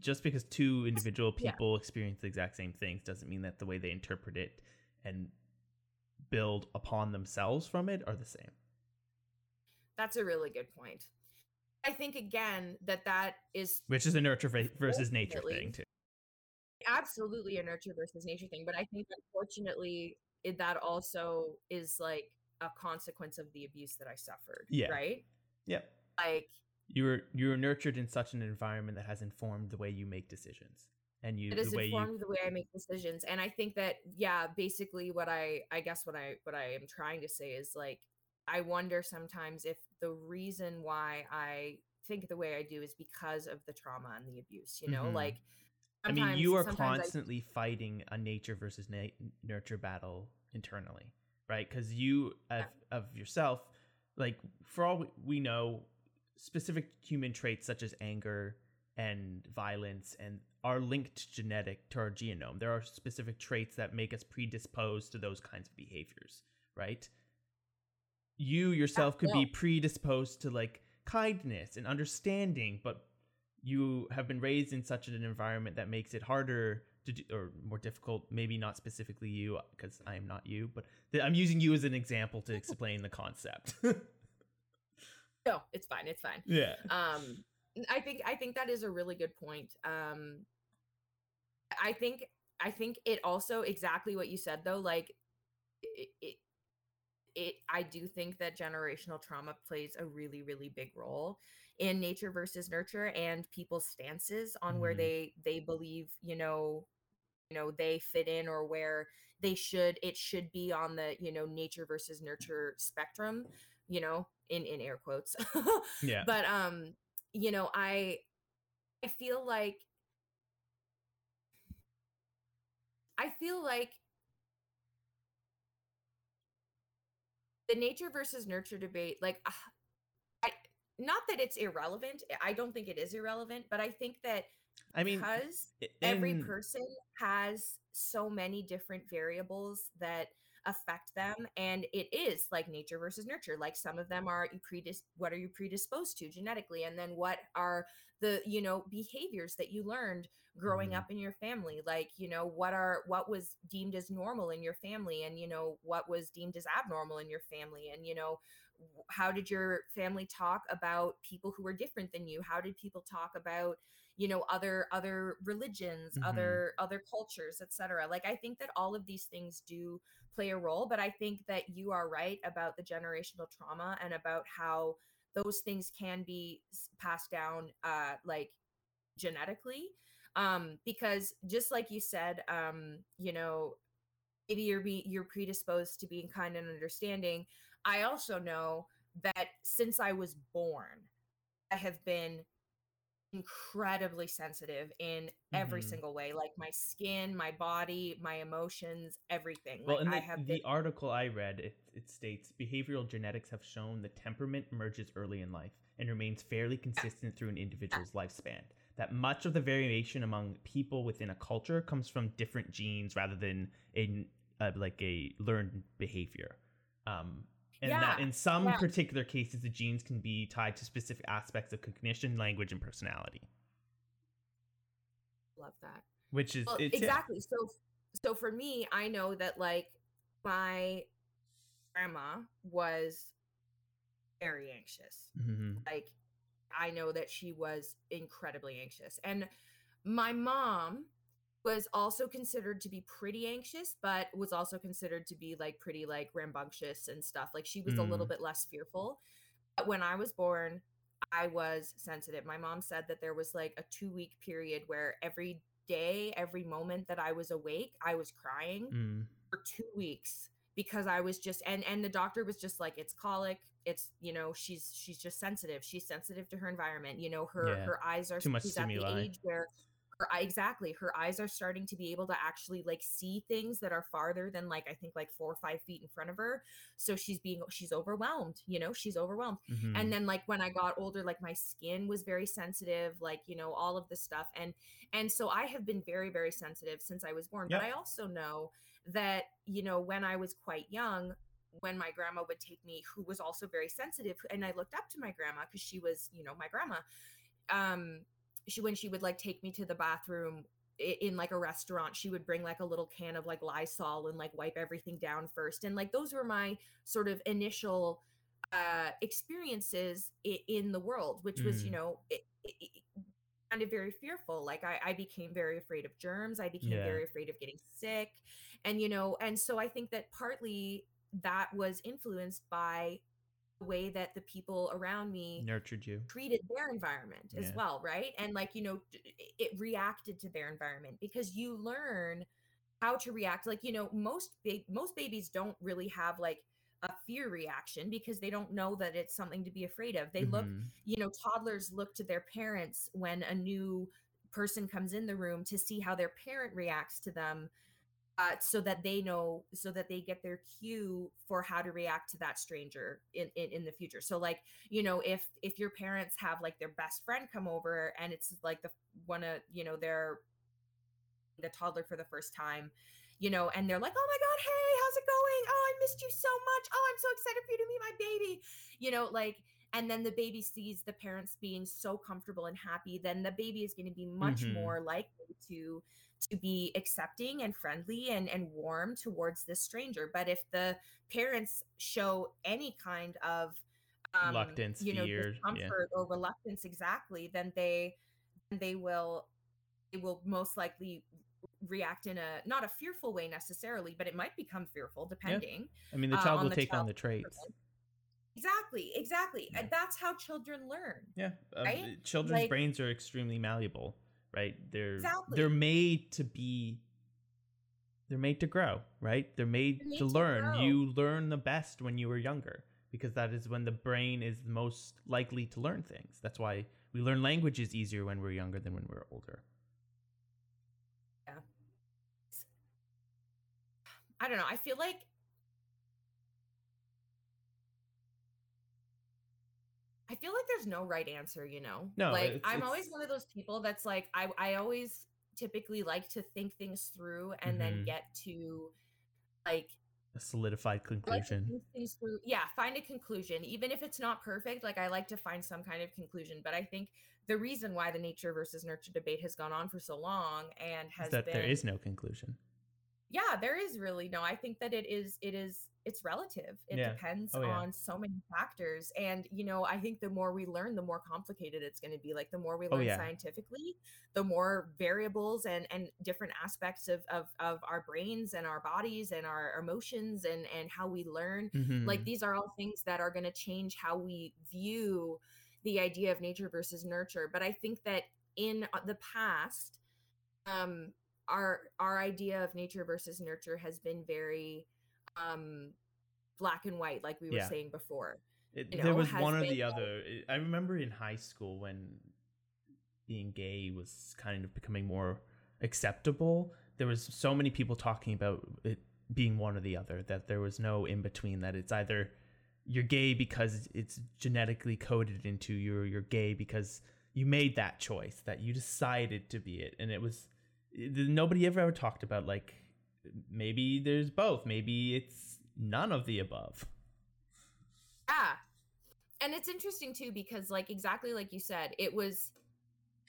Just because two individual yeah. people experience the exact same things doesn't mean that the way they interpret it and build upon themselves from it are the same. that's a really good point i think again that that is Which is a nurture versus nature thing too. absolutely a nurture versus nature thing but i think unfortunately it, that also is like a consequence of the abuse that i suffered Yeah. right Yeah. like you were you were nurtured in such an environment that has informed the way you make decisions and you it has the way you informed the way i make decisions and i think that yeah basically what i i guess what i what i am trying to say is like i wonder sometimes if the reason why i think the way i do is because of the trauma and the abuse you know? Mhm. like i mean you are sometimes I- constantly fighting a nature versus na- nurture battle internally right? Because you of, of yourself like for all we know specific human traits such as anger and violence and are linked to genetic to our genome. There are specific traits that make us predisposed to those kinds of behaviors right? You yourself could be predisposed to like kindness and understanding but you have been raised in such an environment that makes it harder to do or more difficult maybe not specifically you because i am not you but i'm using you as an example to explain the concept no it's fine it's fine. Yeah. Um i think i think that is a really good point um i think i think it also exactly what you said though like it, it it i do think that generational trauma plays a really really big role in nature versus nurture and people's stances on where Mhm. they they believe you know you know they fit in or where they should it should be on the you know nature versus nurture spectrum you know in in air quotes. Yeah. But um you know i i feel like i feel like the nature versus nurture debate like uh, I, not that it's irrelevant i don't think it is irrelevant but i think that i mean because in, every person has so many different variables that affect them and it is like nature versus nurture like some of them are you predis- what are you predisposed to genetically and then what are the you know behaviors that you learned growing Mhm. up in your family like you know what are what was deemed as normal in your family and you know what was deemed as abnormal in your family and you know how did your family talk about people who were different than you how did people talk about you know other other religions Mhm. other other cultures etc like i think that all of these things do play a role but i think that you are right about the generational trauma and about how those things can be passed down uh like genetically um because just like you said um you know maybe you're be you're predisposed to being kind and understanding. I also know that since i was born i have been incredibly sensitive in every Mhm. single way like my skin my body my emotions everything Well, like in the, i have the been article I read, it, it states behavioral genetics have shown that temperament emerges early in life and remains fairly consistent through an individual's lifespan. That much of the variation among people within a culture comes from different genes rather than in uh, like a learned behavior. Um, and that in some yeah. particular cases, the genes can be tied to specific aspects of cognition, language, and personality, love that which is well, it's yeah. exactly so so for me i know that like my grandma was very anxious Mhm. like i know that she was incredibly anxious and my mom was also considered to be pretty anxious but was also considered to be like pretty like rambunctious and stuff like she was a little Mm. bit less fearful but when i was born i was sensitive my mom said that there was like a two week period where every day every moment that i was awake i was crying Mm. for two weeks because I was just and and the doctor was just like it's colic it's you know she's she's just sensitive she's sensitive to her environment you know her Yeah, her eyes are too much she's at the stimuli. age where exactly her eyes are starting to be able to actually like see things that are farther than like I think like four or five feet in front of her so she's being she's overwhelmed you know she's overwhelmed Mhm. and then like when i got older like my skin was very sensitive like you know all of this stuff and and so i have been very very sensitive since i was born Yep. but i also know that you know when i was quite young when my grandma would take me who was also very sensitive and i looked up to my grandma because she was you know my grandma um she when she would like take me to the bathroom in like a restaurant she would bring like a little can of like lysol and like wipe everything down first and like those were my sort of initial uh experiences i- in the world which was you Mm. know it, it, it- kind of very fearful like I, I became very afraid of germs i became Yeah. very afraid of getting sick and you know and so i think that partly that was influenced by the way that the people around me nurtured you. treated their environment as Yeah. well right and like you know it reacted to their environment because you learn how to react like you know most ba- most babies don't really have like a fear reaction because they don't know that it's something to be afraid of they look Mhm. you know toddlers look to their parents when a new person comes in the room to see how their parent reacts to them uh, so that they know so that they get their cue for how to react to that stranger in, in in the future. So like you know if if your parents have like their best friend come over and it's like the one of you know their the toddler for the first time you know and they're like oh my god hey how's it going? Oh i missed you so much. Oh i'm so excited for you to meet my baby. You know like and then the baby sees the parents being so comfortable and happy then the baby is going to be much Mhm. more likely to to be accepting and friendly and and warm towards this stranger but if the parents show any kind of um Reluctance, you know fear, yeah. discomfort or reluctance exactly then they they will they will most likely react in a not a fearful way necessarily but it might become fearful depending I mean, the uh, child on will the take on the traits. exactly exactly Yeah. and that's how children learn Yeah, uh, Right? uh, children's Like- brains are extremely malleable, right? They're Exactly. they're made to be they're made to grow, right? They're made, They're made to to learn. grow. You learn the best when you were younger because that is when the brain is the most likely to learn things. That's why we learn languages easier when we're younger than when we're older. Yeah. I don't know. I feel like I feel like there's no right answer, you know? No, Like it's- I'm always one of those people that's like I I always typically like to think things through and then Mhm. get to like A solidified I like conclusion. through. Yeah, find a conclusion. Even if it's not perfect, like I like to find some kind of conclusion. But I think the reason why the nature versus nurture debate has gone on for so long and has that been there is no conclusion. Yeah there is really no i think that it is it is it's relative it Yeah. depends Oh, yeah. on so many factors and you know i think the more we learn the more complicated it's going to be like the more we Oh, learn yeah. scientifically the more variables and and different aspects of of of our brains and our bodies and our emotions and and how we learn like Mhm. these are all things that are going to change how we view the idea of nature versus nurture but i think that in uh, the past um our our idea of nature versus nurture has been very um black and white like we were Yeah. saying before It, there know, was one or the like- other. I- I remember in high school when being gay was kind of becoming more acceptable. There was so many people talking about it being one or the other that there was no in between. That it's either you're gay because it's genetically coded into you, or you're gay because you made that choice, that you decided to be it, and it was nobody ever ever talked about like maybe there's both, maybe it's none of the above. yeah and it's interesting too because like exactly like you said it was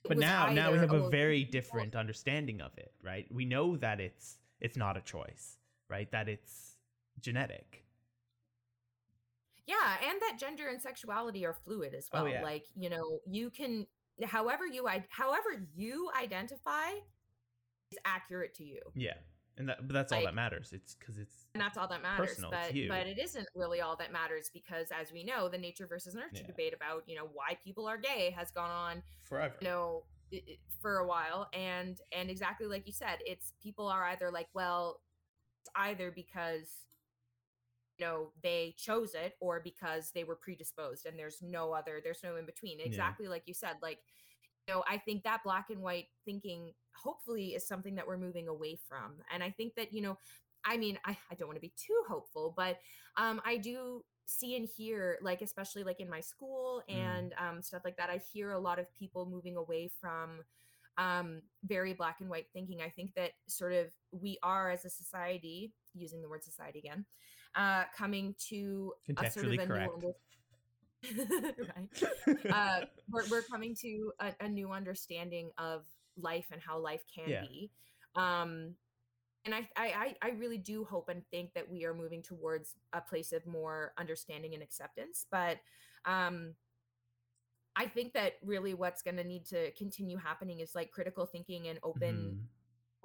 it but was now now we have a oh, very different understanding of it right? We know that it's it's not a choice right? That it's genetic. Yeah and that gender and sexuality are fluid as Oh, well. yeah. like you know you can however you i however you identify is accurate to you. Yeah and that but that's all that matters. It's because it's and that's all that matters Personal, but but it isn't really all that matters because as we know the nature versus nurture Yeah. debate about you know why people are gay has gone on forever. you know for a while and and exactly like you said it's people are either like well it's either because you know they chose it or because they were predisposed and there's no other there's no in between. Exactly like you said like know i think that black and white thinking hopefully is something that we're moving away from and i think that you know i mean i, I don't want to be too hopeful but um i do see and hear like especially like in my school Mm. and um, stuff like that i hear a lot of people moving away from um, very black and white thinking i think that sort of we are as a society using the word society again uh, coming to a sort of a correct right uh, we're, we're coming to a, a new understanding of life and how life can Yeah. be um and I, I I- really do hope and think that we are moving towards a place of more understanding and acceptance but um i think that really what's going to need to continue happening is like critical thinking and open Mhm.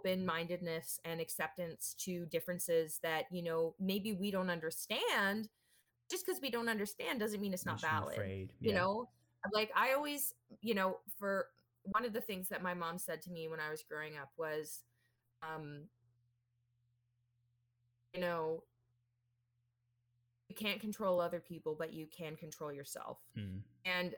open-mindedness and acceptance to differences that you know maybe we don't understand just because we don't understand doesn't mean it's not valid afraid you yeah. know like i always you know for one of the things that my mom said to me when i was growing up was um you know you can't control other people but you can control yourself Mm. and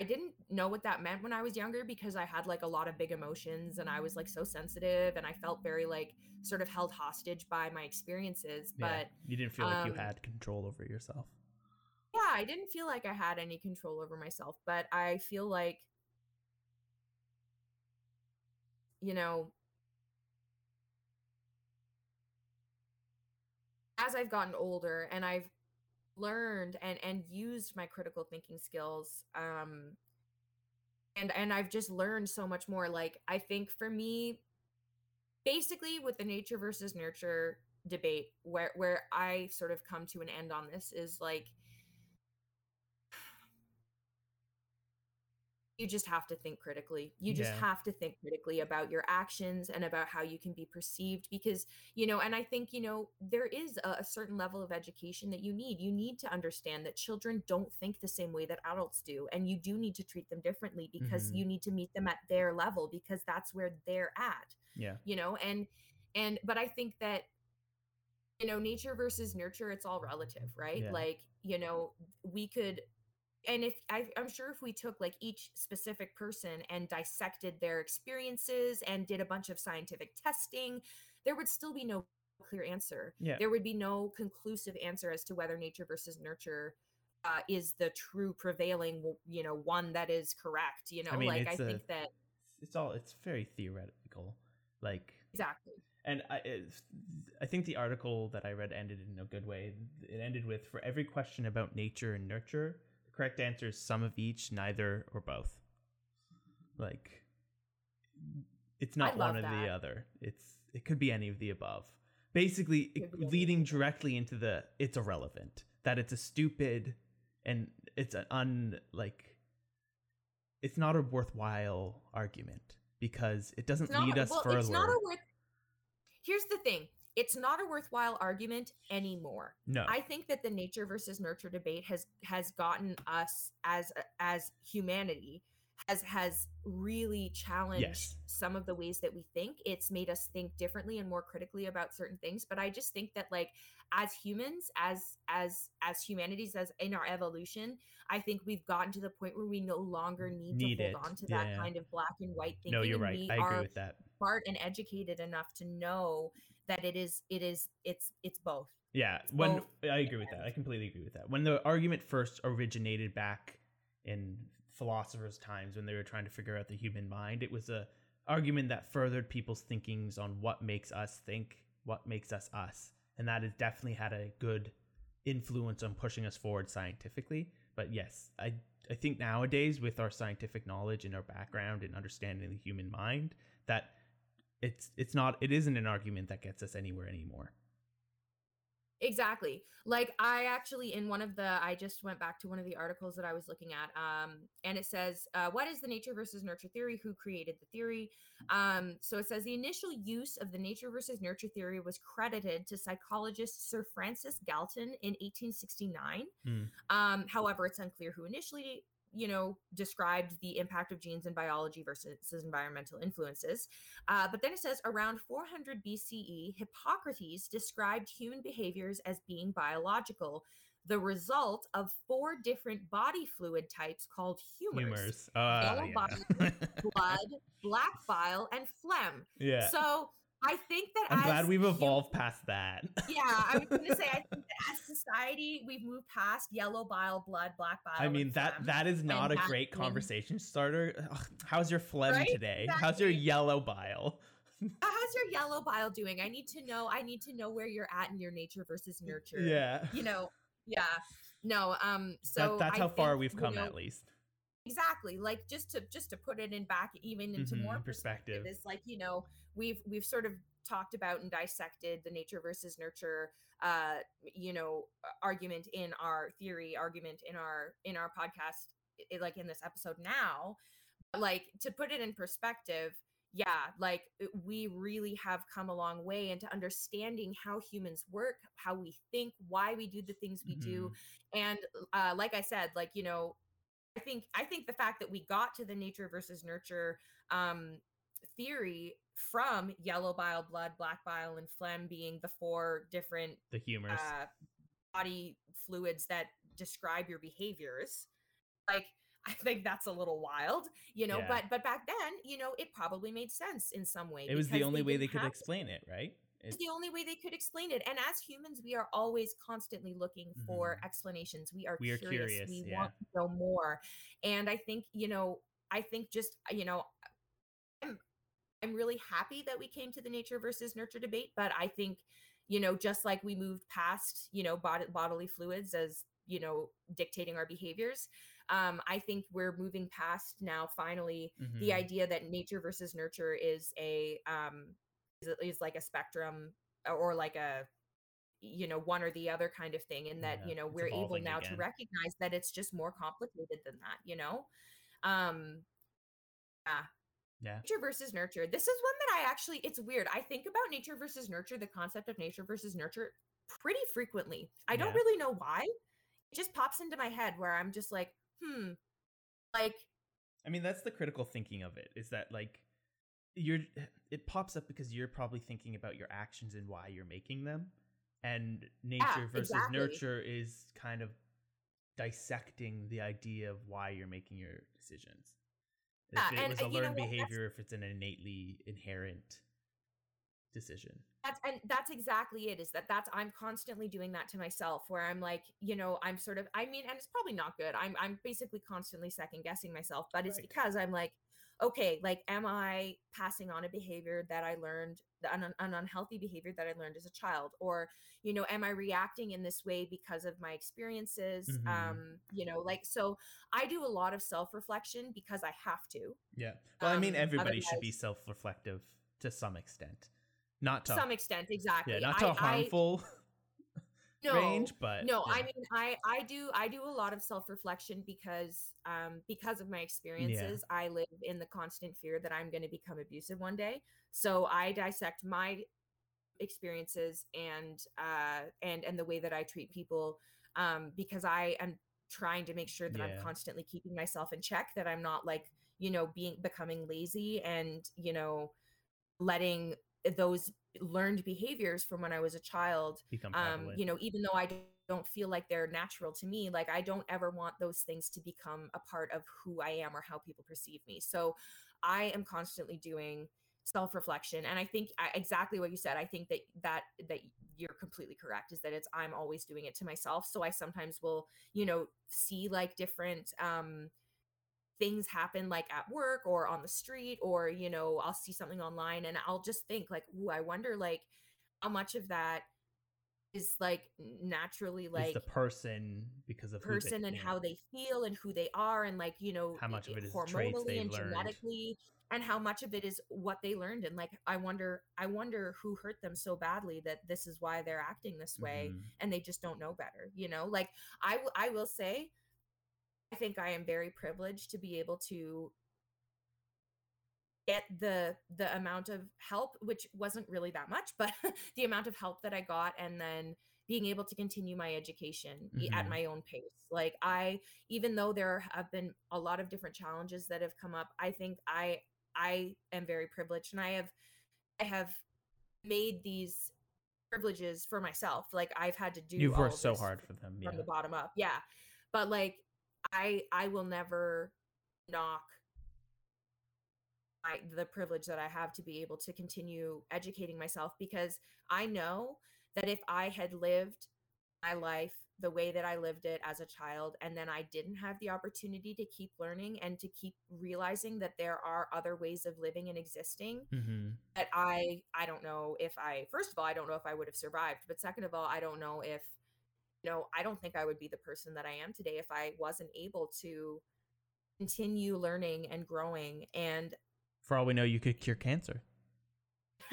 I didn't know what that meant when I was younger because I had like a lot of big emotions and I was like so sensitive and I felt very like sort of held hostage by my experiences. yeah. But you didn't feel like you um, had control over yourself yeah, I didn't feel like I had any control over myself, but I feel like you know as I've gotten older and I've learned and and used my critical thinking skills um and and I've just learned so much more like I think for me basically with the nature versus nurture debate where where I sort of come to an end on this is like you just have to think critically. You just Yeah. have to think critically about your actions and about how you can be perceived because, you know, and I think, you know, there is a, a certain level of education that you need. You need to understand that children don't think the same way that adults do. And you do need to treat them differently because Mhm. you need to meet them at their level because that's where they're at yeah you know and and but i think that you know nature versus nurture it's all relative right Yeah. like you know we could and if I, i'm sure if we took like each specific person and dissected their experiences and did a bunch of scientific testing there would still be no clear answer Yeah. there would be no conclusive answer as to whether nature versus nurture uh, is the true prevailing you know one that is correct you know I mean, like i think that It's all it's very theoretical. Like exactly and I, I think the article that I read ended in a good way. It ended with for every question about nature and nurture, correct answer is some of each, neither, or both. Like, it's not one or the other. It's it could be any of the above. Basically, it- be any of leading directly into the it's irrelevant that it's a stupid and it's an un like it's not a worthwhile argument because it doesn't not- lead us well, further. It's not a worth. Here's the thing: it's not a worthwhile argument anymore. no, I think that the nature versus nurture debate has has gotten us as as humanity has has really challenged Yes. some of the ways that we think. It's made us think differently and more critically about certain things. But I just think that like as humans, as as as humanities, as in our evolution, I think we've gotten to the point where we no longer need, Need to it. hold on to Yeah, that kind of black and white thinking. no, you're and right. We I agree are with that. smart and educated enough to know that it is it is it's it's both. Yeah, when both I agree with that. I completely agree with that. When the argument first originated back in philosophers' times when they were trying to figure out the human mind, it was a argument that furthered people's thinkings on what makes us think, what makes us us. And that has definitely had a good influence on pushing us forward scientifically. But yes, I I think nowadays with our scientific knowledge and our background and understanding the human mind, that it's it's not it isn't an argument that gets us anywhere anymore. Exactly. Like I actually in one of the I just went back to one of the articles that I was looking at um and it says uh, what is the nature versus nurture theory who created the theory um so it says the initial use of the nature versus nurture theory was credited to psychologist Sir Francis Galton in 1869 Hmm. um however it's unclear who initially you know described the impact of genes in biology versus environmental influences uh, but then it says around 400 BCE, Hippocrates described human behaviors as being biological, the result of four different body fluid types called humors, Humors. Uh, Yellow yeah. body, blood, black bile, and phlegm. yeah. So I think that I'm glad we've evolved past that. yeah, I was going to say I think that as society we've moved past yellow bile, blood, black bile. I mean that that is not a great conversation starter. How's your phlegm Right? today? How's your yellow bile? How's your yellow bile doing? I need to know. I need to know where you're at in your nature versus nurture. Yeah. you know yeah no um so that, that's I how far we've you come know, at least. Exactly like just to just to put it in back even into Mhm, more perspective. perspective. is like you know we've we've sort of talked about and dissected the nature versus nurture uh you know argument in our theory argument in our in our podcast i- like in this episode now. Like to put it in perspective yeah like we really have come a long way into understanding how humans work how we think why we do the things we do. And uh, like i said like you know i think i think the fact that we got to the nature versus nurture um theory from yellow bile blood black bile and phlegm being the four different The humors. uh, body fluids that describe your behaviors like i think that's a little wild you know Yeah. but but back then you know it probably made sense in some way it was the only way they could explain it, right? It's the only way they could explain it. And as humans, we are always constantly looking for Mhm. explanations. We are, We are curious. curious, We yeah. want to know more. And I think, you know, I think just, you know, I'm I'm really happy that we came to the nature versus nurture debate, but I think, you know, just like we moved past, you know, bod- bodily fluids as, you know, dictating our behaviors, um, I think we're moving past now finally the Mhm. idea that nature versus nurture is a um is, like a spectrum or like a you know one or the other kind of thing and that Yeah, you know we're able now to recognize that it's just more complicated than that you know? Um yeah. Yeah. nature versus nurture. This is one that i actually it's weird. I think about nature versus nurture the concept of nature versus nurture pretty frequently. I don't really know why. It just pops into my head where i'm just like hmm like I mean, that's the critical thinking of it is that like you're it pops up because you're probably thinking about your actions and why you're making them. And nature versus exactly. nurture is kind of dissecting the idea of why you're making your decisions. If Yeah, it and, was a uh, you know learned behavior if it's an innately inherent decision. That's and that's exactly it is that that's i'm constantly doing that to myself where i'm like you know i'm sort of i mean and it's probably not good. I'm i'm basically constantly second guessing myself but it's Right. because i'm like okay like am i passing on a behavior that i learned an, an unhealthy behavior that i learned as a child? Or you know am i reacting in this way because of my experiences? Mhm. um you know like so i do a lot of self reflection because i have to. Yeah. Well i mean Um, everybody should be self-reflective to some extent. Not to some extent exactly. Yeah not I- to I- harmful no, range but no yeah. i mean i i do i do a lot of self-reflection because um because of my experiences i live in the constant fear that i'm going to become abusive one day so i dissect my experiences and uh and and the way that i treat people um because i am trying to make sure that Yeah. i'm constantly keeping myself in check that i'm not like you know being becoming lazy and you know letting those learned behaviors from when i was a child um you know even though I don't feel like they're natural to me like i don't ever want those things to become a part of who i am or how people perceive me. So i am constantly doing self-reflection and i think I, exactly what you said i think that that that you're completely correct is that it's i'm always doing it to myself. So i sometimes will you know see like different um things happen like at work or on the street or you know i'll see something online and i'll just think like ooh i wonder like how much of that is like naturally like the person because of who they- person and yeah. how they feel and who they are and like you know How much of it is hormonally and learned. genetically and how much of it is what they learned and like i wonder i wonder who hurt them so badly that this is why they're acting this way Mhm. and they just don't know better you know like i w- i will say i think i am very privileged to be able to get the the amount of help which wasn't really that much but the amount of help that i got and then being able to continue my education e- at mm-hmm. my own pace like i even though there have been a lot of different challenges that have come up i think i i am very privileged and i have i have made these privileges for myself like i've had to do You've worked so hard for them. Yeah. from the bottom up yeah but like i i will never knock I, the privilege that i have to be able to continue educating myself because i know that if i had lived my life the way that i lived it as a child and then i didn't have the opportunity to keep learning and to keep realizing that there are other ways of living and existing hmm that I I don't know if I first of all I don't know if I would have survived, but second of all I don't know if you know I don't think I would be the person that I am today if I wasn't able to continue learning and growing and For all we know, you could cure cancer.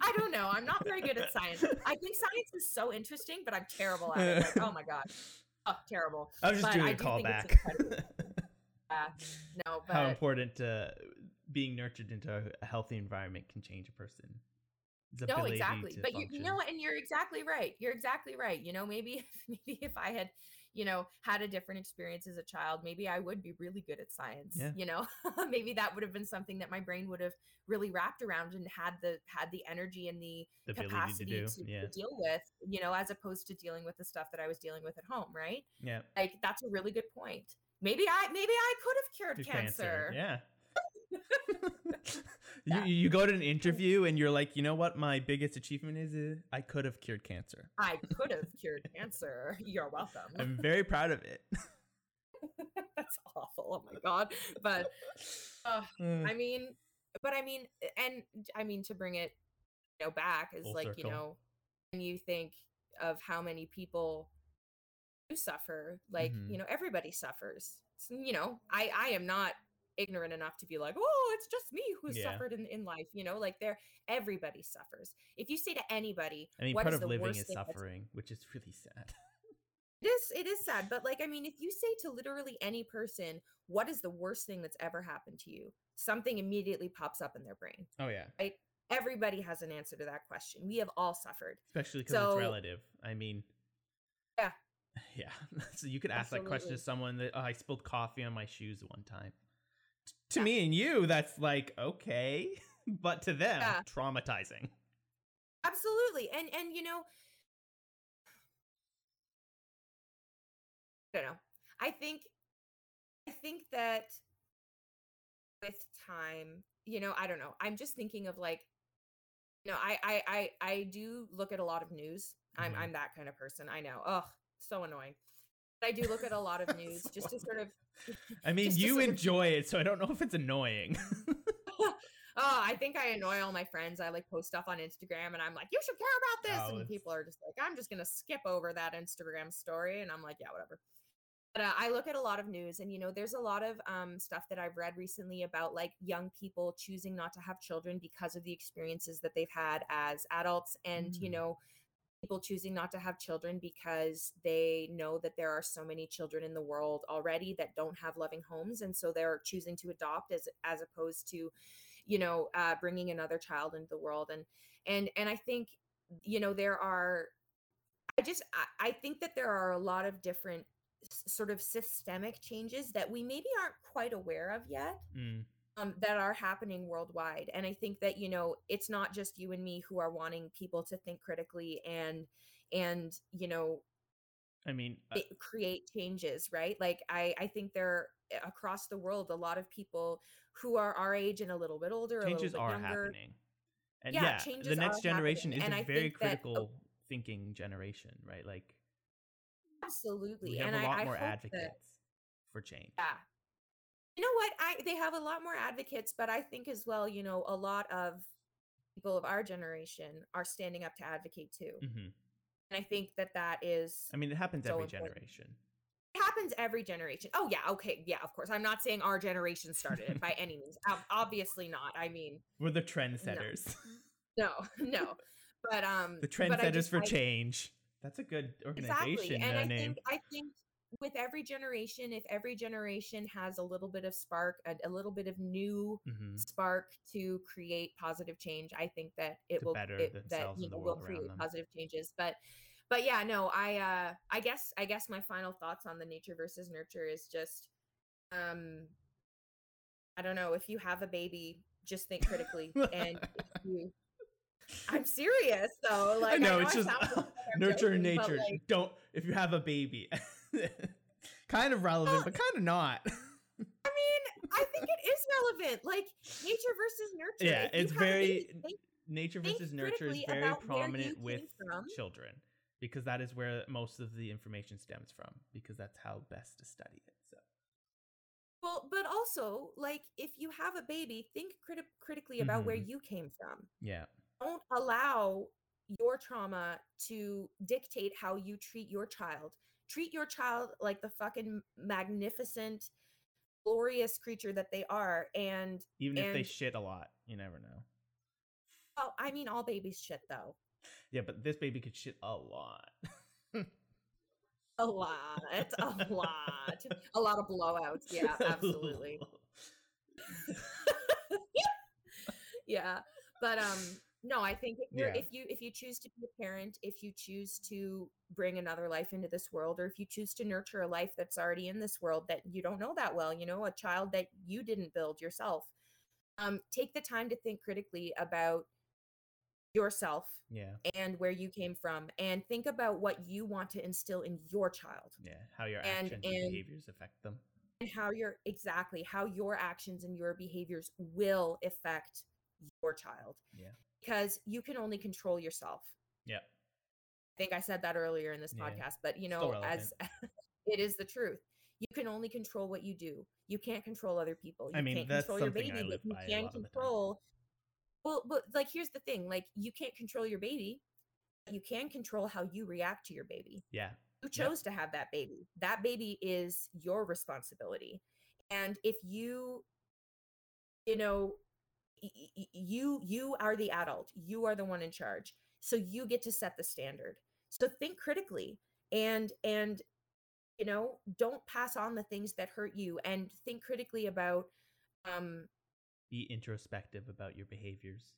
I don't know. I'm not very good at science. I think science is so interesting, but I'm terrible at it. Like, oh my god. Oh, terrible. I was just But doing a do callback. Yeah. No, but How important uh, being nurtured into a healthy environment can change a person. No exactly but you, you know what and you're exactly right you're exactly right you know maybe maybe if i had you know had a different experience as a child maybe i would be really good at science Yeah. you know maybe that would have been something that my brain would have really wrapped around and had the had the energy and the the ability to capacity do. to, to deal with you know as opposed to dealing with the stuff that i was dealing with at home right Yeah. like that's a really good point maybe i maybe i could have cured Cure cancer, Yeah. Yeah. You, you go to an interview and you're like, you know what? My biggest achievement is uh, I could have cured cancer. i could have cured cancer you're welcome I'm very proud of it. That's awful. Oh my god. But uh, Mm. I mean, but I mean, and I mean to bring it, you know, back is Full like you know, when you think of how many people do suffer, like Mhm. you know, everybody suffers. So, you know, I I am not ignorant enough to be like, oh, it's just me who's Yeah. suffered in, in life. You know, like there, everybody suffers. If you say to anybody, I mean, what part is of the living worst is suffering, which is really sad. it is it is sad, but like I mean, if you say to literally any person, what is the worst thing that's ever happened to you? Something immediately pops up in their brain. Oh yeah, Right? Everybody has an answer to that question. We have all suffered. especially because So- it's relative. I mean, Yeah. yeah. so you could ask that question to someone that oh, I spilled coffee on my shoes one time. To Yeah. me and you, that's like okay. but to them, Yeah. traumatizing. absolutely and and you know i don't know i think i think that with time you know i don't know i'm just thinking of like you know i i i, I do look at a lot of news i'm Mhm. i'm that kind of person i know oh so annoying i do look at a lot of news just to sort of I mean, you sort of- enjoy it, so I don't know if it's annoying. Oh, I think I annoy all my friends. I like post stuff on Instagram and I'm like, you should care about this. Oh, and people are just like, I'm just going to skip over that Instagram story. And I'm like, yeah, whatever. But uh, I look at a lot of news and, you know, there's a lot of um, stuff that I've read recently about like young people choosing not to have children because of the experiences that they've had as adults. And, you Mm. know, people choosing not to have children because they know that there are so many children in the world already that don't have loving homes and so they're choosing to adopt as as opposed to you know uh, bringing another child into the world. And and and i think you know there are i just I, I think that there are a lot of different sort of systemic changes that we maybe aren't quite aware of yet. Mm, um, that are happening worldwide. And I think that you know it's not just you and me who are wanting people to think critically and and you know I mean, uh, it- create changes, right? Like I I think there across the world a lot of people who are our age and a little bit older, a changes little bit are younger. happening. And Yeah, yeah, changes the next generation happening, is and a I very that- oh critical thinking generation, right? Like Absolutely, we have and a I, lot I more hope that- advocates for change. Yeah. You know what? I they have a lot more advocates, but I think as well, you know, a lot of people of our generation are standing up to advocate too. hmm And I think that that is I mean, it happens So every important. generation. it happens every generation. Oh yeah, okay, yeah, of course. I'm not saying our generation started it by any means. Obviously not. I mean, We're the trendsetters. no, no. But um the but trendsetters just- for I- change. That's a good organization exactly and uh, i name. think i think with every generation if every generation has a little bit of spark a, a little bit of new hmm spark to create positive change i think that it To will better it, that you know will create positive changes but but yeah no i uh i guess i guess my final thoughts on the nature versus nurture is just um i don't know if you have a baby just think critically and you i'm serious though like I know, I it's just I'm nurture and joking, nature. like, Don't if you have a baby. kind of relevant, but kind of not. I mean, I think it is relevant. Like nature versus nurture. yeah, If it's very think- nature versus nurture is very where prominent with from. children because that is where most of the information stems from because that's how best to study it. So well, but also like if you have a baby, think criti- critically about where Mhm. you came from. yeah, Don't allow your trauma to dictate how you treat your child. Treat your child like the fucking magnificent, glorious creature that they are. And even if they shit a lot, you never know. well, I mean, all babies shit though. Yeah, but this baby could shit a lot. A lot, a lot, a lot of blowouts. Yeah, absolutely. yeah but um no i think if you're Yeah. if you if you choose to be a parent if you choose to bring another life into this world or if you choose to nurture a life that's already in this world that you don't know that well you know a child that you didn't build yourself um take the time to think critically about yourself yeah, and where you came from and think about what you want to instill in your child yeah. How your And- actions and, and- behaviors affect them. and how your exactly how your actions and your behaviors will affect your child Yeah. Because you can only control yourself Yeah. i think i said that earlier in this Yeah. podcast but you know as it is the truth you can only control what you do you can't control other people you I mean, can't that's control your baby live but you can lot of the time. control well but like here's the thing like you can't control your baby but you can control how you react to your baby Yeah. you Yep. chose to have that baby that baby is your responsibility and if you you know you you are the adult. You are the one in charge. So you get to set the standard. So think critically and and you know don't pass on the things that hurt you and think critically about um Be introspective about your behaviors.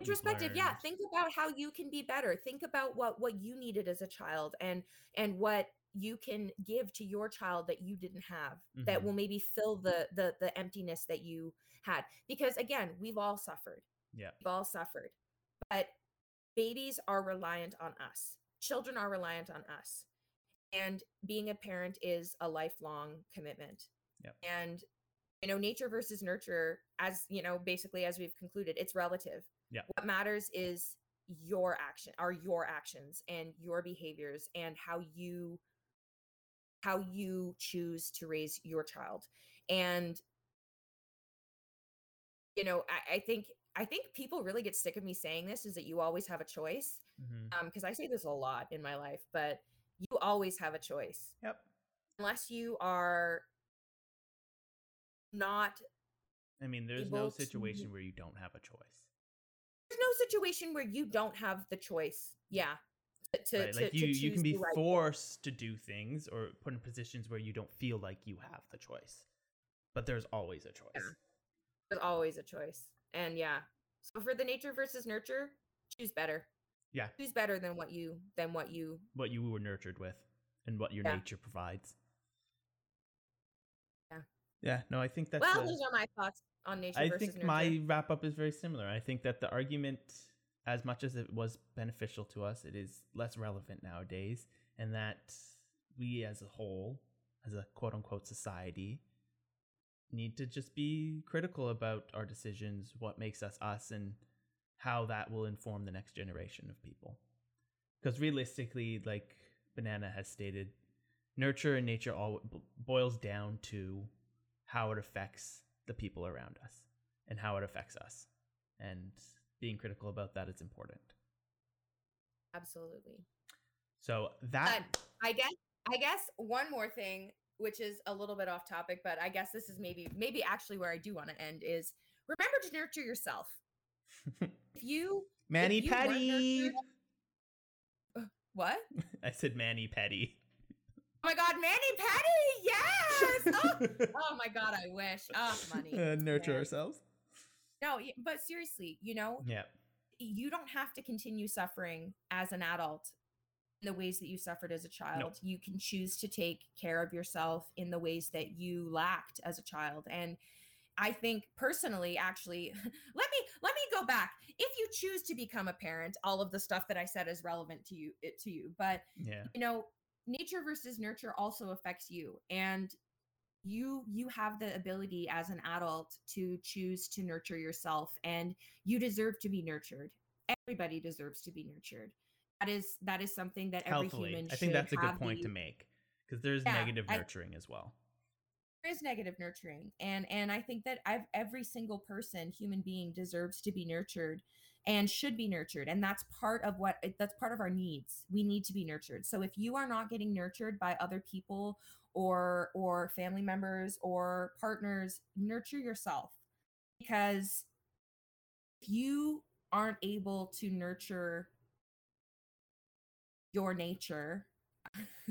Introspective yeah think about how you can be better. Think about what what you needed as a child and and what you can give to your child that you didn't have that Mhm. will maybe fill the the the emptiness that you had because again we've all suffered Yeah. We've all suffered. But babies are reliant on us. Children are reliant on us. And being a parent is a lifelong commitment. Yep. And you know, nature versus nurture, as you know, basically as we've concluded, it's relative. Yeah. What matters is your action, are your actions and your behaviors and how you how you choose to raise your child. And you know, I, I think I think people really get sick of me saying this is that you always have a choice. Mhm. Um, because I say this a lot in my life, but you always have a choice. Yep. Unless you are not I mean, there's no able to- situation where you don't have a choice. there's no situation where you don't have the choice. Yeah. To, right? to- Like you, you can be right forced to do things or put in positions where you don't feel like you have the choice. But there's always a choice. There's always a choice. And yeah. So for the nature versus nurture, choose better. Yeah. Choose better than what you than what you What you were nurtured with and what your Yeah. nature provides. Yeah. Yeah, no, I think that's Well, a- those are my thoughts on nature I versus think nurture. my wrap up is very similar. I think that the argument, as much as it was beneficial to us, it is less relevant nowadays, and that we as a whole, as a quote unquote society, need to just be critical about our decisions, what makes us us, and how that will inform the next generation of people. Because realistically, like Banana has stated, nurture and nature all boils down to how it affects the people around us and how it affects us. And being critical about that is important. Absolutely. So that But I guess I guess one more thing, which is a little bit off topic, but I guess this is maybe maybe actually where I do want to end is remember to nurture yourself. If you Manny if you Petty. what? I said Manny Petty. Oh my god, Manny Petty! Yes! Oh, oh my god, I wish. Oh, money. Uh, nurture Yeah. ourselves. No, but seriously, you know, Yeah. you don't have to continue suffering as an adult in the ways that you suffered as a child. You can choose to take care of yourself in the ways that you lacked as a child. And I think personally, actually, let me let me go back. If you choose to become a parent, all of the stuff that I said is relevant to you it, to you. But Yeah. you know, nature versus nurture also affects you. And you you have the ability as an adult to choose to nurture yourself and you deserve to be nurtured everybody deserves to be nurtured that is that is something that every Healthily. human I think that's a good point the- to make. Because there's Yeah, negative I- nurturing as well. there is negative nurturing and and i think that I've, every single person human being deserves to be nurtured and should be nurtured and that's part of what that's part of our needs we need to be nurtured so if you are not getting nurtured by other people or or family members or partners nurture yourself because if you aren't able to nurture your nature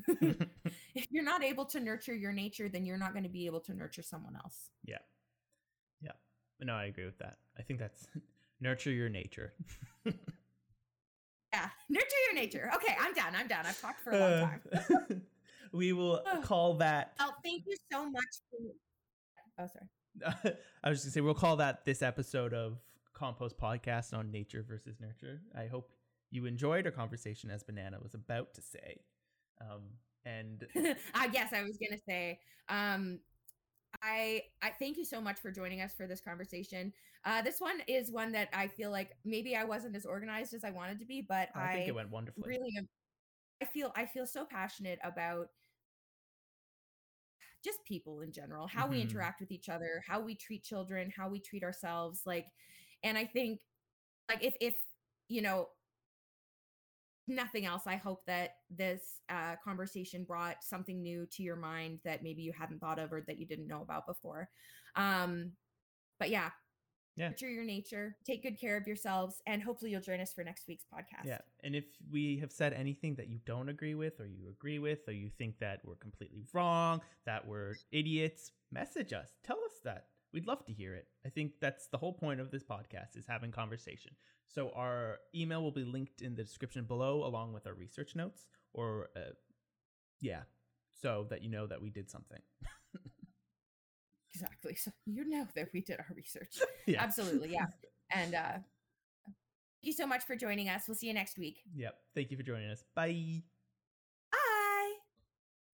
if you're not able to nurture your nature, then you're not going to be able to nurture someone else. yeah. Yeah. No, I agree with that. I think that's nurture your nature. Yeah, nurture your nature. Okay, I'm done. I'm done. I've talked for a long Uh, time. We will call that Oh, thank you so much. For... Oh, sorry. I was just gonna say we'll call that this episode of Compost Podcast on nature versus nurture. I hope you enjoyed our conversation as Banana was about to say. Um, and I guess I was gonna say, um, I I thank you so much for joining us for this conversation. Uh, this one is one that I feel like maybe I wasn't as organized as I wanted to be, but I think it went wonderfully. really i feel i feel so passionate about just people in general how we Mhm. interact with each other how we treat children how we treat ourselves like and i think like if if you know nothing else i hope that this uh, conversation brought something new to your mind that maybe you hadn't thought of or that you didn't know about before um but yeah Yeah. nurture your nature take good care of yourselves and hopefully you'll join us for next week's podcast Yeah. And if we have said anything that you don't agree with, or you agree with, or you think that we're completely wrong, that we're idiots, message us. Tell us that. We'd love to hear it. I think that's the whole point of this podcast is having conversation. So our email will be linked in the description below, along with our research notes, or uh, yeah, so that you know that we did something. exactly. So you know that we did our research. Yeah. Absolutely. Yeah. and uh, thank you so much for joining us. We'll see you next week. Yep. Thank you for joining us. Bye.